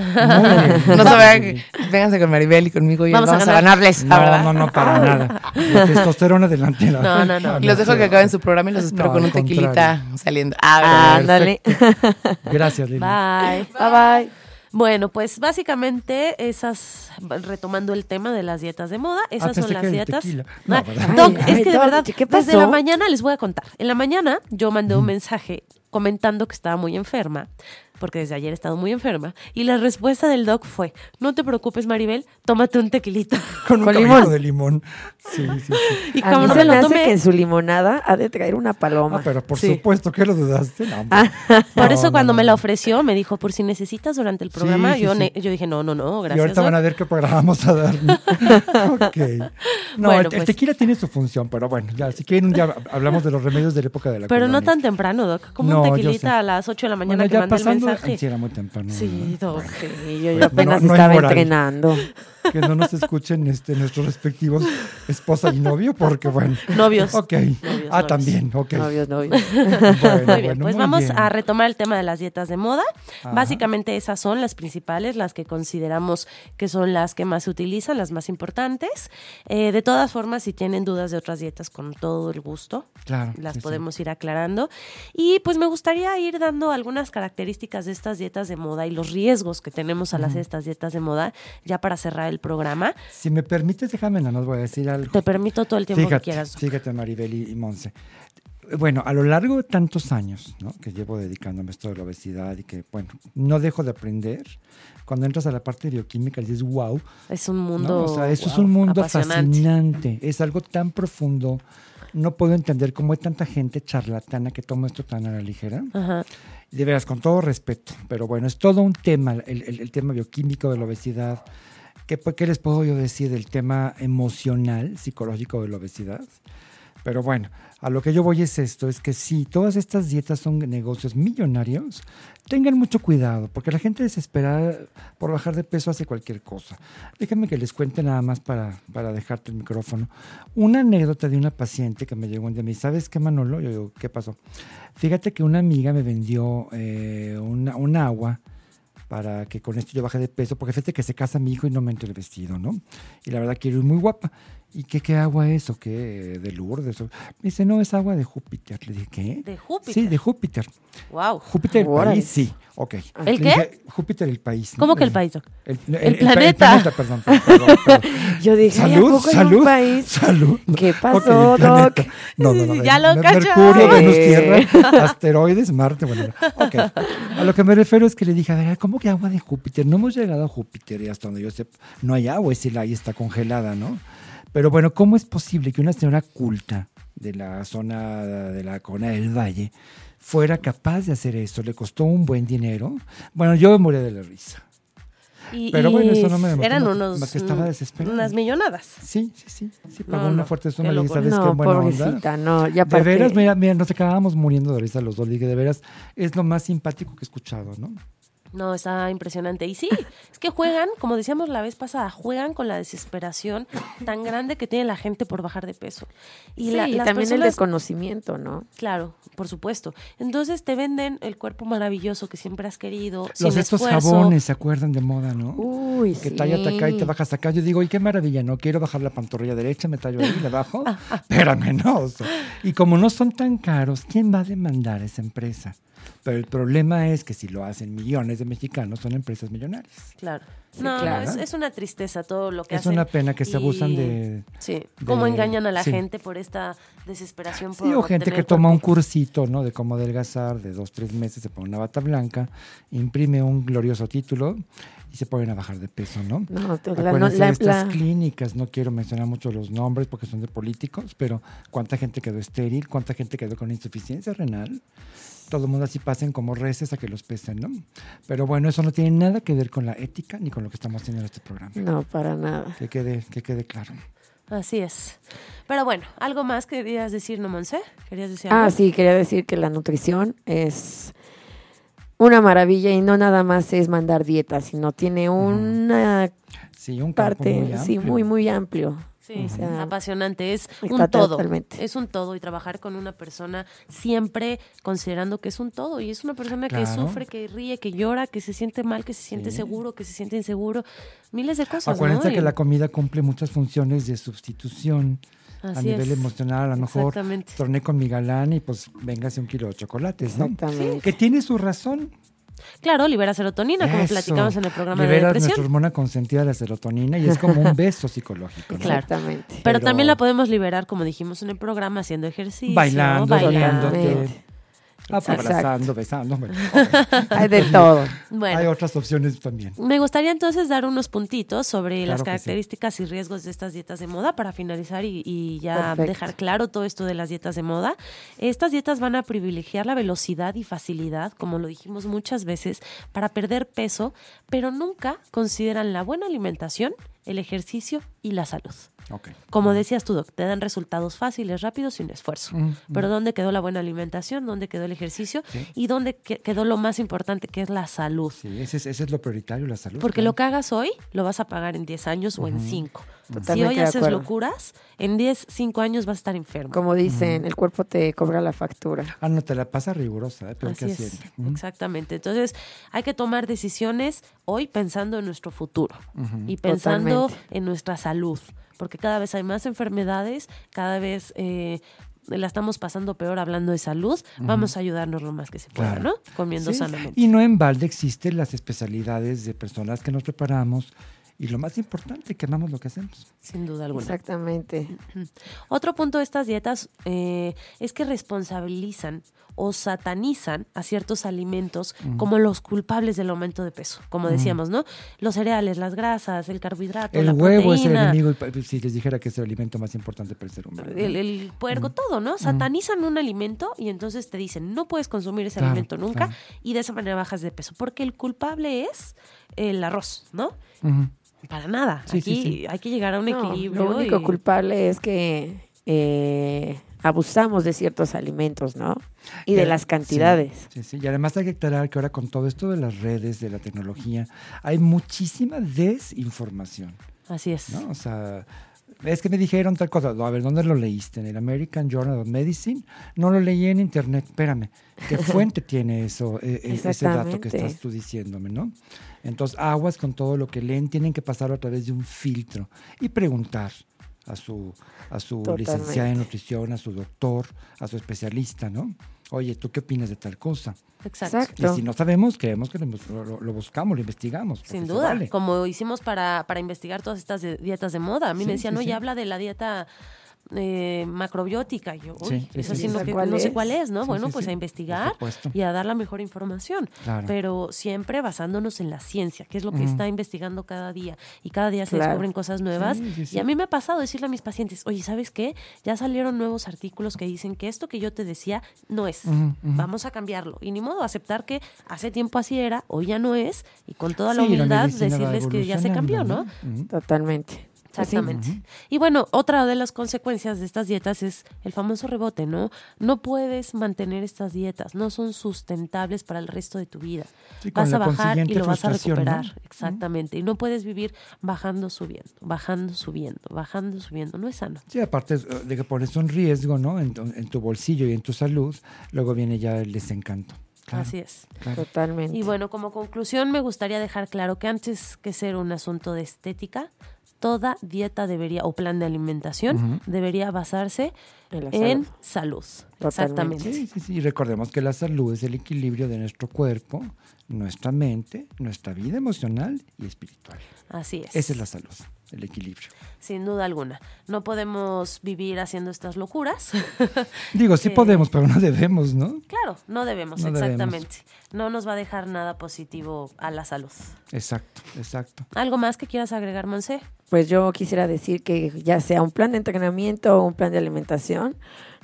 Speaker 4: No se que- vénganse con Maribel y conmigo y
Speaker 3: Vamos
Speaker 4: vamos,
Speaker 3: a
Speaker 4: a,
Speaker 3: ganar.
Speaker 4: ganarles,
Speaker 1: No,
Speaker 4: ¿verdad?
Speaker 1: no, no, para nada. La testosterona delantera.
Speaker 3: No, no, no.
Speaker 4: Y los dejo que acaben su programa y los espero
Speaker 1: No,
Speaker 4: con un tequilita saliendo. Ah.
Speaker 2: Ándale.
Speaker 1: Gracias, Lili.
Speaker 3: Bye.
Speaker 2: Bye bye.
Speaker 3: Bueno, pues básicamente esas, retomando el tema de las dietas de moda, esas
Speaker 1: Ah,
Speaker 3: son las dietas.
Speaker 1: No,
Speaker 3: Ah,
Speaker 1: ¿verdad?
Speaker 3: Doc,
Speaker 2: Ay,
Speaker 3: es que de verdad,
Speaker 2: ¿qué
Speaker 3: desde la mañana les voy a contar. En la mañana yo mandé un mensaje comentando que estaba muy enferma, porque desde ayer he estado muy enferma, y la respuesta del doc fue, no te preocupes Maribel, tómate un tequilita. (laughs)
Speaker 1: Con un
Speaker 2: Con limón.
Speaker 1: de limón. Sí, sí, sí.
Speaker 3: Y
Speaker 2: A
Speaker 3: como
Speaker 2: mí
Speaker 3: no
Speaker 2: se
Speaker 3: me lo
Speaker 2: hace
Speaker 3: tomé,
Speaker 2: que en su limonada ha de traer una paloma.
Speaker 1: Ah, pero por
Speaker 2: Sí.
Speaker 1: supuesto que lo dudaste. No, hombre. (laughs)
Speaker 3: por
Speaker 1: No,
Speaker 3: eso
Speaker 1: no,
Speaker 3: cuando
Speaker 1: no,
Speaker 3: me la ofreció, me dijo, por si necesitas durante el programa,
Speaker 1: sí,
Speaker 3: yo, yo dije, no, no, no,
Speaker 1: Y
Speaker 3: gracias.
Speaker 1: ahorita van
Speaker 3: doc".
Speaker 1: a ver qué programa vamos a dar. (laughs) ok. No,
Speaker 3: Bueno,
Speaker 1: el, el
Speaker 3: pues.
Speaker 1: tequila tiene su función, pero bueno, ya, si quieren un día hablamos de los remedios de la época de la
Speaker 3: Pero no tan temprano, Doc. Como
Speaker 1: No,
Speaker 3: un tequilita a las 8 de la mañana
Speaker 1: Bueno,
Speaker 3: que
Speaker 1: ya
Speaker 3: mandé el mensaje.
Speaker 1: Sí, era muy temprano.
Speaker 3: Sí,
Speaker 1: ¿no?
Speaker 3: Doc.
Speaker 2: Sí, yo, yo apenas
Speaker 1: no- no
Speaker 2: estaba entrenando.
Speaker 1: Que no nos escuchen este, nuestros respectivos esposa y novio, porque bueno.
Speaker 3: Novios.
Speaker 1: Ok.
Speaker 3: Novios,
Speaker 1: ah,
Speaker 3: novios.
Speaker 1: también, ok.
Speaker 2: Novios, novios.
Speaker 1: Bueno,
Speaker 3: Muy bien,
Speaker 1: bueno,
Speaker 3: pues
Speaker 1: muy
Speaker 3: vamos
Speaker 1: bien.
Speaker 3: a retomar el tema de las dietas de moda.
Speaker 1: Ajá.
Speaker 3: Básicamente esas son las principales, las que consideramos que son las que más se utilizan, las más importantes. Eh, de todas formas, si tienen dudas de otras dietas, con todo el gusto,
Speaker 1: Claro.
Speaker 3: las
Speaker 1: sí, sí.
Speaker 3: podemos ir aclarando. Y pues me gustaría ir dando algunas características de estas dietas de moda y los riesgos que tenemos al hacer estas dietas de moda, ya para cerrar el programa.
Speaker 1: Si me permites, déjame, no nos voy a decir algo.
Speaker 3: Te permito todo el tiempo
Speaker 1: fíjate,
Speaker 3: que quieras.
Speaker 1: Fíjate, Maribel y, y Monse. Bueno, a lo largo de tantos años ¿no? que llevo dedicándome a esto de la obesidad y que, bueno, no dejo de aprender, cuando entras a la parte de bioquímica dices, wow,
Speaker 3: Es un
Speaker 1: ¿no?
Speaker 3: mundo.
Speaker 1: o sea, eso es
Speaker 3: wow,
Speaker 1: un mundo fascinante, es algo tan profundo no puedo entender cómo hay tanta gente charlatana que toma esto tan a la ligera.
Speaker 3: Ajá.
Speaker 1: De veras, con todo respeto, pero bueno, es todo un tema, el, el- el tema bioquímico de la obesidad. ¿Qué, pues, ¿Qué les puedo yo decir del tema emocional, psicológico de la obesidad? Pero bueno, a lo que yo voy es esto, es que si todas estas dietas son negocios millonarios, tengan mucho cuidado, porque la gente desesperada por bajar de peso hace cualquier cosa. Déjenme que les cuente nada más para, para dejarte el micrófono. Una anécdota de una paciente que me llegó un día me dice, ¿sabes qué, Manolo? Yo digo, ¿qué pasó? Fíjate que una amiga me vendió eh, un agua para que con esto yo baje de peso, porque fíjate que se casa mi hijo y no me entra el vestido, ¿no? Y la verdad quiero ir muy guapa. ¿Y qué, qué agua es o qué? ¿De Lourdes? o- Me dice, no, es agua de Júpiter. Le dije, ¿qué?
Speaker 3: ¿De Júpiter?
Speaker 1: Sí, de Júpiter.
Speaker 3: Wow.
Speaker 1: Júpiter el país, sí. Ok.
Speaker 3: ¿El
Speaker 1: Le
Speaker 3: qué?
Speaker 1: dije, Júpiter el país. ¿no?
Speaker 3: ¿Cómo que el país? doc?
Speaker 1: El,
Speaker 3: El planeta.
Speaker 1: planeta, perdón, perdón, perdón, perdón. (laughs)
Speaker 2: Yo dije, ¿ay, ¿a
Speaker 1: Salud, salud,
Speaker 2: un país?
Speaker 1: salud.
Speaker 2: ¿Qué pasó,
Speaker 1: el.
Speaker 2: Doc?
Speaker 1: No, no, no.
Speaker 3: Ya lo.
Speaker 1: Mercurio, Venus. Tierra, asteroides, Marte. Bueno, no. ok. A lo que me refiero es que le dije, a ver, ¿cómo que agua de Júpiter? No hemos llegado a Júpiter y hasta donde yo sé, no hay agua, y si la hay está congelada, ¿no? Pero bueno, ¿cómo es posible que una señora culta de la zona de la Cona del Valle fuera capaz de hacer eso? Le costó un buen dinero. Bueno, yo me morí de la risa.
Speaker 3: Y,
Speaker 1: Pero
Speaker 3: y
Speaker 1: bueno, eso no me demostró
Speaker 3: Eran
Speaker 1: más-
Speaker 3: unos,
Speaker 1: más que estaba desesperada.
Speaker 3: unas millonadas.
Speaker 1: Sí, sí, sí. Sí, pagó
Speaker 3: No,
Speaker 1: una fuerte
Speaker 3: qué
Speaker 1: suma.
Speaker 3: Locura.
Speaker 1: ¿sabes qué?
Speaker 2: No,
Speaker 1: Buena onda.
Speaker 2: pobrecita, no. Ya
Speaker 1: De veras, mira, mira, nos acabábamos muriendo de risa los dos. Dije, de veras, es lo más simpático que he escuchado, ¿no?
Speaker 3: No, está impresionante. Y sí, es que juegan, como decíamos la vez pasada, juegan con la desesperación tan grande que tiene la gente por bajar de peso. Y,
Speaker 2: sí,
Speaker 3: la-
Speaker 2: y
Speaker 3: las
Speaker 2: también el desconocimiento, ¿no?
Speaker 3: Claro, por supuesto. Entonces te venden el cuerpo maravilloso que siempre has querido,
Speaker 1: Los
Speaker 3: sin
Speaker 1: estos
Speaker 3: esfuerzo.
Speaker 1: jabones, ¿se acuerdan de moda, no?
Speaker 2: Uy,
Speaker 1: que
Speaker 2: sí.
Speaker 1: tallas acá y te bajas acá. Yo digo, ¡ay, qué maravilla! No quiero bajar la pantorrilla derecha, me tallo ahí, le bajo. (laughs) Espérame, no. y como no son tan caros, ¿quién va a demandar a esa empresa? Pero el problema es que si lo hacen millones de mexicanos, son empresas millonarias.
Speaker 3: Claro.
Speaker 2: Sí,
Speaker 3: no,
Speaker 2: claro.
Speaker 3: Es, es una tristeza todo lo que
Speaker 1: Es
Speaker 3: hacen.
Speaker 1: una pena que se abusan
Speaker 3: Y-
Speaker 1: de-
Speaker 3: Sí, cómo engañan a la
Speaker 1: sí.
Speaker 3: gente por esta desesperación. Por
Speaker 1: Sí, o gente que toma un cursito, ¿no? De cómo adelgazar, de dos, tres meses, se pone una bata blanca, imprime un glorioso título y se ponen a bajar de peso, ¿no?
Speaker 2: No, la- no, la-
Speaker 1: estas
Speaker 2: la-
Speaker 1: clínicas, no quiero mencionar mucho los nombres porque son de políticos, pero cuánta gente quedó estéril, cuánta gente quedó con insuficiencia renal. Todo el mundo así pasen como reces a que los pesen, ¿no? Pero bueno, eso no tiene nada que ver con la ética ni con lo que estamos haciendo en este programa.
Speaker 2: No, para nada.
Speaker 1: Que quede, que quede claro.
Speaker 3: Así es. Pero bueno, ¿algo más querías decir, no, Monse? ¿Querías decir
Speaker 2: Ah,
Speaker 3: algo?
Speaker 2: sí, quería decir que la nutrición es una maravilla y no nada más es mandar dieta, sino tiene una
Speaker 1: Sí, un campo
Speaker 2: parte,
Speaker 1: muy
Speaker 2: sí, muy, muy amplio.
Speaker 3: Sí,
Speaker 2: O sea,
Speaker 3: apasionante. Es un todo.
Speaker 2: totalmente.
Speaker 3: Es un todo y trabajar con una persona siempre considerando que es un todo. Y es una persona que sufre, que ríe, que llora, que se siente mal, que se siente
Speaker 1: Sí.
Speaker 3: seguro, que se siente inseguro. Miles de cosas.
Speaker 1: Acuérdense
Speaker 3: ¿no?
Speaker 1: que la comida cumple muchas funciones de sustitución a nivel
Speaker 3: es.
Speaker 1: emocional. A lo mejor torné con mi galán y pues véngase un kilo de chocolates, ¿no? Que tiene su razón.
Speaker 3: Claro, libera serotonina, como platicamos en el programa de
Speaker 1: Liberas nuestra
Speaker 3: depresión.
Speaker 1: hormona consentida, la serotonina, y es como un (laughs) beso psicológico. ¿no?
Speaker 3: Claro.
Speaker 2: Exactamente.
Speaker 3: Pero,
Speaker 1: Pero-
Speaker 3: también la podemos liberar, como dijimos en el programa, haciendo ejercicio,
Speaker 1: Bailando,
Speaker 3: bailando.
Speaker 1: Ah,
Speaker 2: Exacto.
Speaker 1: abrazando, besando. bueno, (laughs)
Speaker 2: Hay de todo.
Speaker 3: Bueno,
Speaker 1: Hay otras opciones también.
Speaker 3: Me gustaría entonces dar unos puntitos sobre
Speaker 1: Claro
Speaker 3: las
Speaker 1: sí.
Speaker 3: características y riesgos de estas dietas de moda para finalizar y, y ya
Speaker 2: Perfecto.
Speaker 3: dejar claro todo esto de las dietas de moda. Estas dietas van a privilegiar la velocidad y facilidad, como lo dijimos muchas veces, para perder peso, pero nunca consideran la buena alimentación, el ejercicio y la salud. Como decías tú, Doc, te dan resultados fáciles, rápidos, sin esfuerzo.
Speaker 1: Mm,
Speaker 3: Pero ¿dónde quedó la buena alimentación? ¿Dónde quedó el ejercicio?
Speaker 1: Sí.
Speaker 3: ¿Y dónde que- quedó lo más importante, que es la salud?
Speaker 1: Sí, ese es, ese es lo prioritario, la salud.
Speaker 3: Porque
Speaker 1: claro.
Speaker 3: lo que hagas hoy lo vas a pagar en 10 años o en 5. Si
Speaker 2: Totalmente
Speaker 3: hoy
Speaker 2: de
Speaker 3: haces
Speaker 2: acuerdo.
Speaker 3: locuras, en 10, 5 años vas a estar enfermo.
Speaker 2: Como dicen, el cuerpo te cobra la factura.
Speaker 1: Ah, no, te la pasa rigurosa, ¿eh? peor
Speaker 3: Así
Speaker 1: que
Speaker 3: es, exactamente. Entonces, hay que tomar decisiones hoy pensando en nuestro futuro
Speaker 1: Ujú.
Speaker 3: y pensando
Speaker 2: Totalmente.
Speaker 3: en nuestra salud, porque cada vez hay más enfermedades, cada vez eh, la estamos pasando peor hablando de salud. Vamos a ayudarnos lo más que se pueda,
Speaker 1: Claro.
Speaker 3: ¿no? Comiendo
Speaker 1: Sí,
Speaker 3: sanamente.
Speaker 1: Y no en balde existen las especialidades de personas que nos preparamos y lo más importante, que amamos lo que hacemos.
Speaker 3: Sin duda alguna.
Speaker 2: Exactamente. (clears throat)
Speaker 3: Otro punto de estas dietas eh, es que responsabilizan o satanizan a ciertos alimentos como los culpables del aumento de peso, como decíamos, ¿no? Los cereales, las grasas, el carbohidrato,
Speaker 1: El
Speaker 3: la
Speaker 1: huevo es el enemigo, y- si les dijera que es el alimento más importante para el ser humano. ¿no?
Speaker 3: el, el puerco, todo, ¿no? Satanizan un alimento y entonces te dicen, no puedes consumir ese
Speaker 1: Claro,
Speaker 3: alimento nunca
Speaker 1: claro.
Speaker 3: y de esa manera bajas de peso, porque el culpable es el arroz, ¿no? Para nada.
Speaker 1: Sí, sí,
Speaker 3: Aquí
Speaker 1: sí.
Speaker 3: hay que llegar a un
Speaker 2: No,
Speaker 3: equilibrio.
Speaker 2: lo único
Speaker 3: y-
Speaker 2: culpable es que eh, abusamos de ciertos alimentos, ¿no? Y de
Speaker 1: Ya,
Speaker 2: las cantidades.
Speaker 1: Sí, sí, y además hay que aclarar que ahora con todo esto de las redes, de la tecnología, hay muchísima desinformación,
Speaker 3: Así es.
Speaker 1: ¿no? O sea, es que me dijeron tal cosa. No, a ver, ¿dónde lo leíste? ¿En el American Journal of Medicine? No lo leí en internet. Espérame, ¿qué (laughs) fuente tiene eso, e- e- ese dato que estás tú diciéndome, no? Entonces, aguas con todo lo que leen, tienen que pasar a través de un filtro y preguntar a su, a su licenciada en nutrición, a su doctor, a su especialista, ¿no? Oye, ¿tú qué opinas de tal cosa?
Speaker 3: Exacto.
Speaker 1: Y si no sabemos, creemos que lo, buscamos, lo investigamos.
Speaker 3: Sin duda,
Speaker 1: vale.
Speaker 3: como hicimos para, para investigar todas estas dietas de moda. A mí
Speaker 1: Sí,
Speaker 3: me decían,
Speaker 1: sí,
Speaker 3: oye,
Speaker 1: sí.
Speaker 3: habla de la dieta eh, macrobiótica. Y yo, uy,
Speaker 1: Sí, sí,
Speaker 3: eso
Speaker 1: sí,
Speaker 3: sí,
Speaker 1: sí.
Speaker 3: no,
Speaker 2: ¿Esa
Speaker 3: que-
Speaker 2: cuál
Speaker 3: no sé cuál es, ¿no?
Speaker 1: Sí,
Speaker 3: bueno,
Speaker 1: sí,
Speaker 3: pues
Speaker 1: sí,
Speaker 3: a investigar y a dar la mejor información.
Speaker 1: Claro.
Speaker 3: Pero siempre basándonos en la ciencia, que es lo que
Speaker 1: Ujú.
Speaker 3: está investigando cada día. Y cada día se
Speaker 2: Claro.
Speaker 3: descubren cosas nuevas.
Speaker 1: Sí, sí, sí.
Speaker 3: Y a mí me ha pasado decirle a mis pacientes, oye, ¿sabes qué? Ya salieron nuevos artículos que dicen que esto que yo te decía no es. Vamos a cambiarlo. Y ni modo, aceptar que hace tiempo así era, hoy ya no es. Y con toda la
Speaker 1: Sí,
Speaker 3: humildad decirles que ya se cambió, ¿no?
Speaker 2: Totalmente. Sí.
Speaker 3: Exactamente. Y bueno, otra de las consecuencias de estas dietas es el famoso rebote, ¿no? No puedes mantener estas dietas, no son sustentables para el resto de tu vida.
Speaker 1: Sí,
Speaker 3: vas a bajar y lo vas a recuperar, exactamente. Y no puedes vivir bajando, subiendo, bajando, subiendo, bajando, subiendo. No es sano.
Speaker 1: Sí, aparte eh, de que pones un riesgo, ¿no? En, tu- en tu bolsillo y en tu salud, luego viene ya el desencanto. Claro,
Speaker 3: Así es.
Speaker 1: claro.
Speaker 2: Totalmente.
Speaker 3: Y bueno, como conclusión me gustaría dejar claro que antes que ser un asunto de estética, toda dieta debería, o plan de alimentación, debería basarse
Speaker 2: En salud. Totalmente.
Speaker 3: Exactamente.
Speaker 1: Sí, sí, sí. Y recordemos que la salud es el equilibrio de nuestro cuerpo, nuestra mente, nuestra vida emocional y espiritual.
Speaker 3: Así es.
Speaker 1: Esa es la salud, el equilibrio.
Speaker 3: Sin duda alguna. No podemos vivir haciendo estas locuras. (laughs)
Speaker 1: Digo, sí
Speaker 3: Eh,
Speaker 1: podemos, pero no debemos, ¿no?
Speaker 3: claro, no debemos,
Speaker 1: No debemos.
Speaker 3: exactamente. No nos va a dejar nada positivo a la salud.
Speaker 1: Exacto, exacto.
Speaker 3: ¿Algo más que quieras agregar, Monse?
Speaker 2: Pues yo quisiera decir que ya sea un plan de entrenamiento o un plan de alimentación,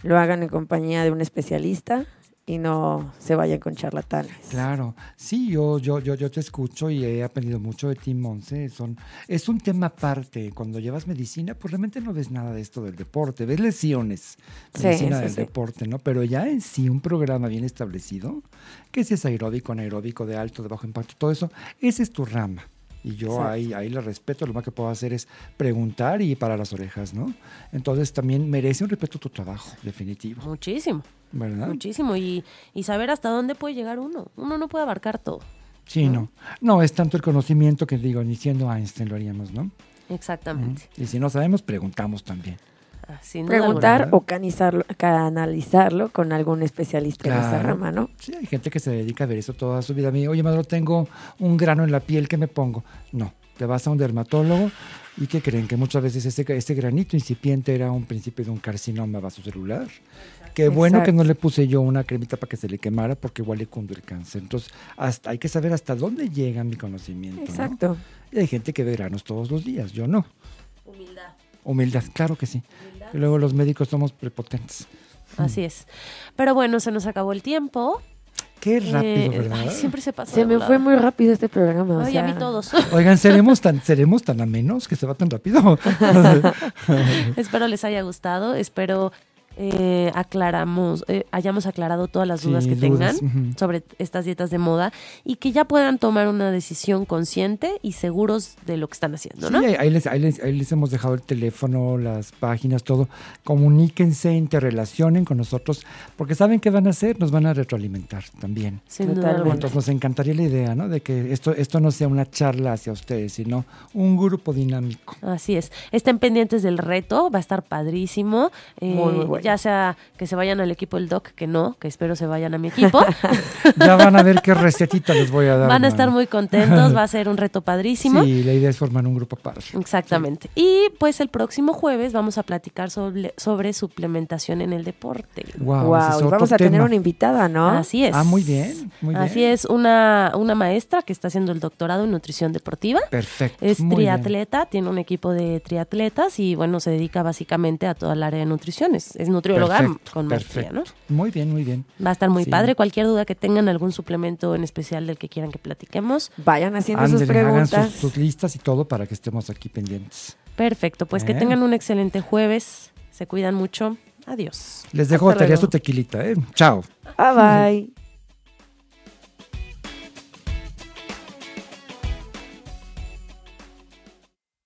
Speaker 2: lo hagan en compañía de un especialista y no se vayan con charlatanes.
Speaker 1: Claro, sí, yo, yo, yo, yo te escucho y he aprendido mucho de ti, Monse. Son, es un tema aparte. Cuando llevas medicina, pues realmente no ves nada de esto del deporte. Ves lesiones, medicina
Speaker 2: sí,
Speaker 1: del
Speaker 2: sí.
Speaker 1: deporte, ¿no? Pero ya en sí un programa bien establecido, que si es aeróbico, anaeróbico, de alto, de bajo impacto, todo eso, esa es tu rama. Y yo
Speaker 2: Exacto.
Speaker 1: ahí, ahí le respeto, lo más que puedo hacer es preguntar y para las orejas, ¿no? Entonces también merece un respeto tu trabajo, definitivo,
Speaker 3: Muchísimo,
Speaker 1: ¿verdad?
Speaker 3: muchísimo. Y, y saber hasta dónde puede llegar uno. Uno no puede abarcar todo.
Speaker 1: Sí, no. No, es tanto el conocimiento que digo, ni siendo Einstein lo haríamos, ¿no?
Speaker 3: Exactamente.
Speaker 1: Y si no sabemos, preguntamos también.
Speaker 3: Ah, sin
Speaker 2: Preguntar
Speaker 1: alguna.
Speaker 2: o canizarlo- canalizarlo con algún especialista en esa rama, ¿no?
Speaker 1: Sí, hay gente que se dedica a ver eso toda su vida. Me dice, Oye, madre, tengo un grano en la piel, ¿qué me pongo? No, te vas a un dermatólogo y que creen que muchas veces ese, ese granito incipiente era un principio de un carcinoma vasocelular. Qué bueno que no le puse yo una cremita para que se le quemara porque igual le cunde el cáncer. Entonces, hasta, hay que saber hasta dónde llega mi conocimiento. ¿no?
Speaker 2: Exacto.
Speaker 1: Y hay gente que ve granos todos los días, yo no.
Speaker 3: Humildad.
Speaker 1: Humildad, claro que sí. Y luego los médicos somos prepotentes.
Speaker 3: Así es. Pero bueno, se nos acabó el tiempo.
Speaker 1: Qué rápido,
Speaker 3: Eh,
Speaker 1: ¿verdad?
Speaker 3: ay, siempre se pasa.
Speaker 2: Se me fue muy rápido este programa. o
Speaker 3: Ay,
Speaker 2: sea,
Speaker 3: a mí todos. (laughs)
Speaker 1: Oigan, ¿seremos tan, ¿seremos tan amenos que se va tan rápido? (laughs)
Speaker 3: espero les haya gustado. Espero eh, aclaramos, eh, hayamos aclarado todas las dudas
Speaker 1: Sí,
Speaker 3: que tengan sobre estas dietas de moda y que ya puedan tomar una decisión consciente y seguros de lo que están haciendo, ¿no?
Speaker 1: Sí, ahí, les, ahí, les, ahí les hemos dejado el teléfono, las páginas, todo. Comuníquense, interrelacionen con nosotros, porque saben qué van a hacer, nos van a retroalimentar también.
Speaker 3: Sin duda
Speaker 2: Totalmente.
Speaker 3: alguna.
Speaker 1: Entonces nos encantaría la idea, ¿no? De que esto, esto no sea una charla hacia ustedes, sino un grupo dinámico.
Speaker 3: Así es. Estén pendientes del reto, va a estar padrísimo. Eh,
Speaker 2: Muy, muy bueno.
Speaker 3: Ya sea que se vayan al equipo del doc, que no, que espero se vayan a mi equipo. (laughs)
Speaker 1: Ya van a ver qué recetita les voy a dar.
Speaker 3: Van a estar muy contentos, va a (laughs) ser un reto padrísimo.
Speaker 1: Sí, la idea es formar un grupo padre.
Speaker 3: Exactamente. Y pues el próximo jueves vamos a platicar sobre, sobre suplementación en el deporte.
Speaker 1: Wow,
Speaker 2: Wow,
Speaker 1: ese es
Speaker 2: y
Speaker 1: otro
Speaker 2: vamos a tener una invitada, ¿no?
Speaker 3: Así es.
Speaker 1: Ah, muy bien, muy bien.
Speaker 3: Así es, una, una maestra que está haciendo el doctorado en nutrición deportiva.
Speaker 1: Perfecto.
Speaker 3: Es
Speaker 1: bien.
Speaker 3: triatleta, tiene un equipo de triatletas y bueno, se dedica básicamente a toda el área de nutrición. Es, es nutrióloga
Speaker 1: Perfecto,
Speaker 3: con maestría, ¿no?
Speaker 1: Muy bien, muy bien.
Speaker 3: Va a estar muy
Speaker 1: Sí.
Speaker 3: padre. Cualquier duda que tengan, algún suplemento en especial del que quieran que platiquemos.
Speaker 2: Vayan haciendo sus
Speaker 1: Ándele, hagan
Speaker 2: preguntas.
Speaker 1: sus, sus listas y todo para que estemos aquí pendientes.
Speaker 3: Perfecto, pues que
Speaker 1: Bien.
Speaker 3: tengan un excelente jueves. Se cuidan mucho. Adiós.
Speaker 1: Les dejo tarea su tequilita, ¿eh? Chao.
Speaker 2: Bye bye.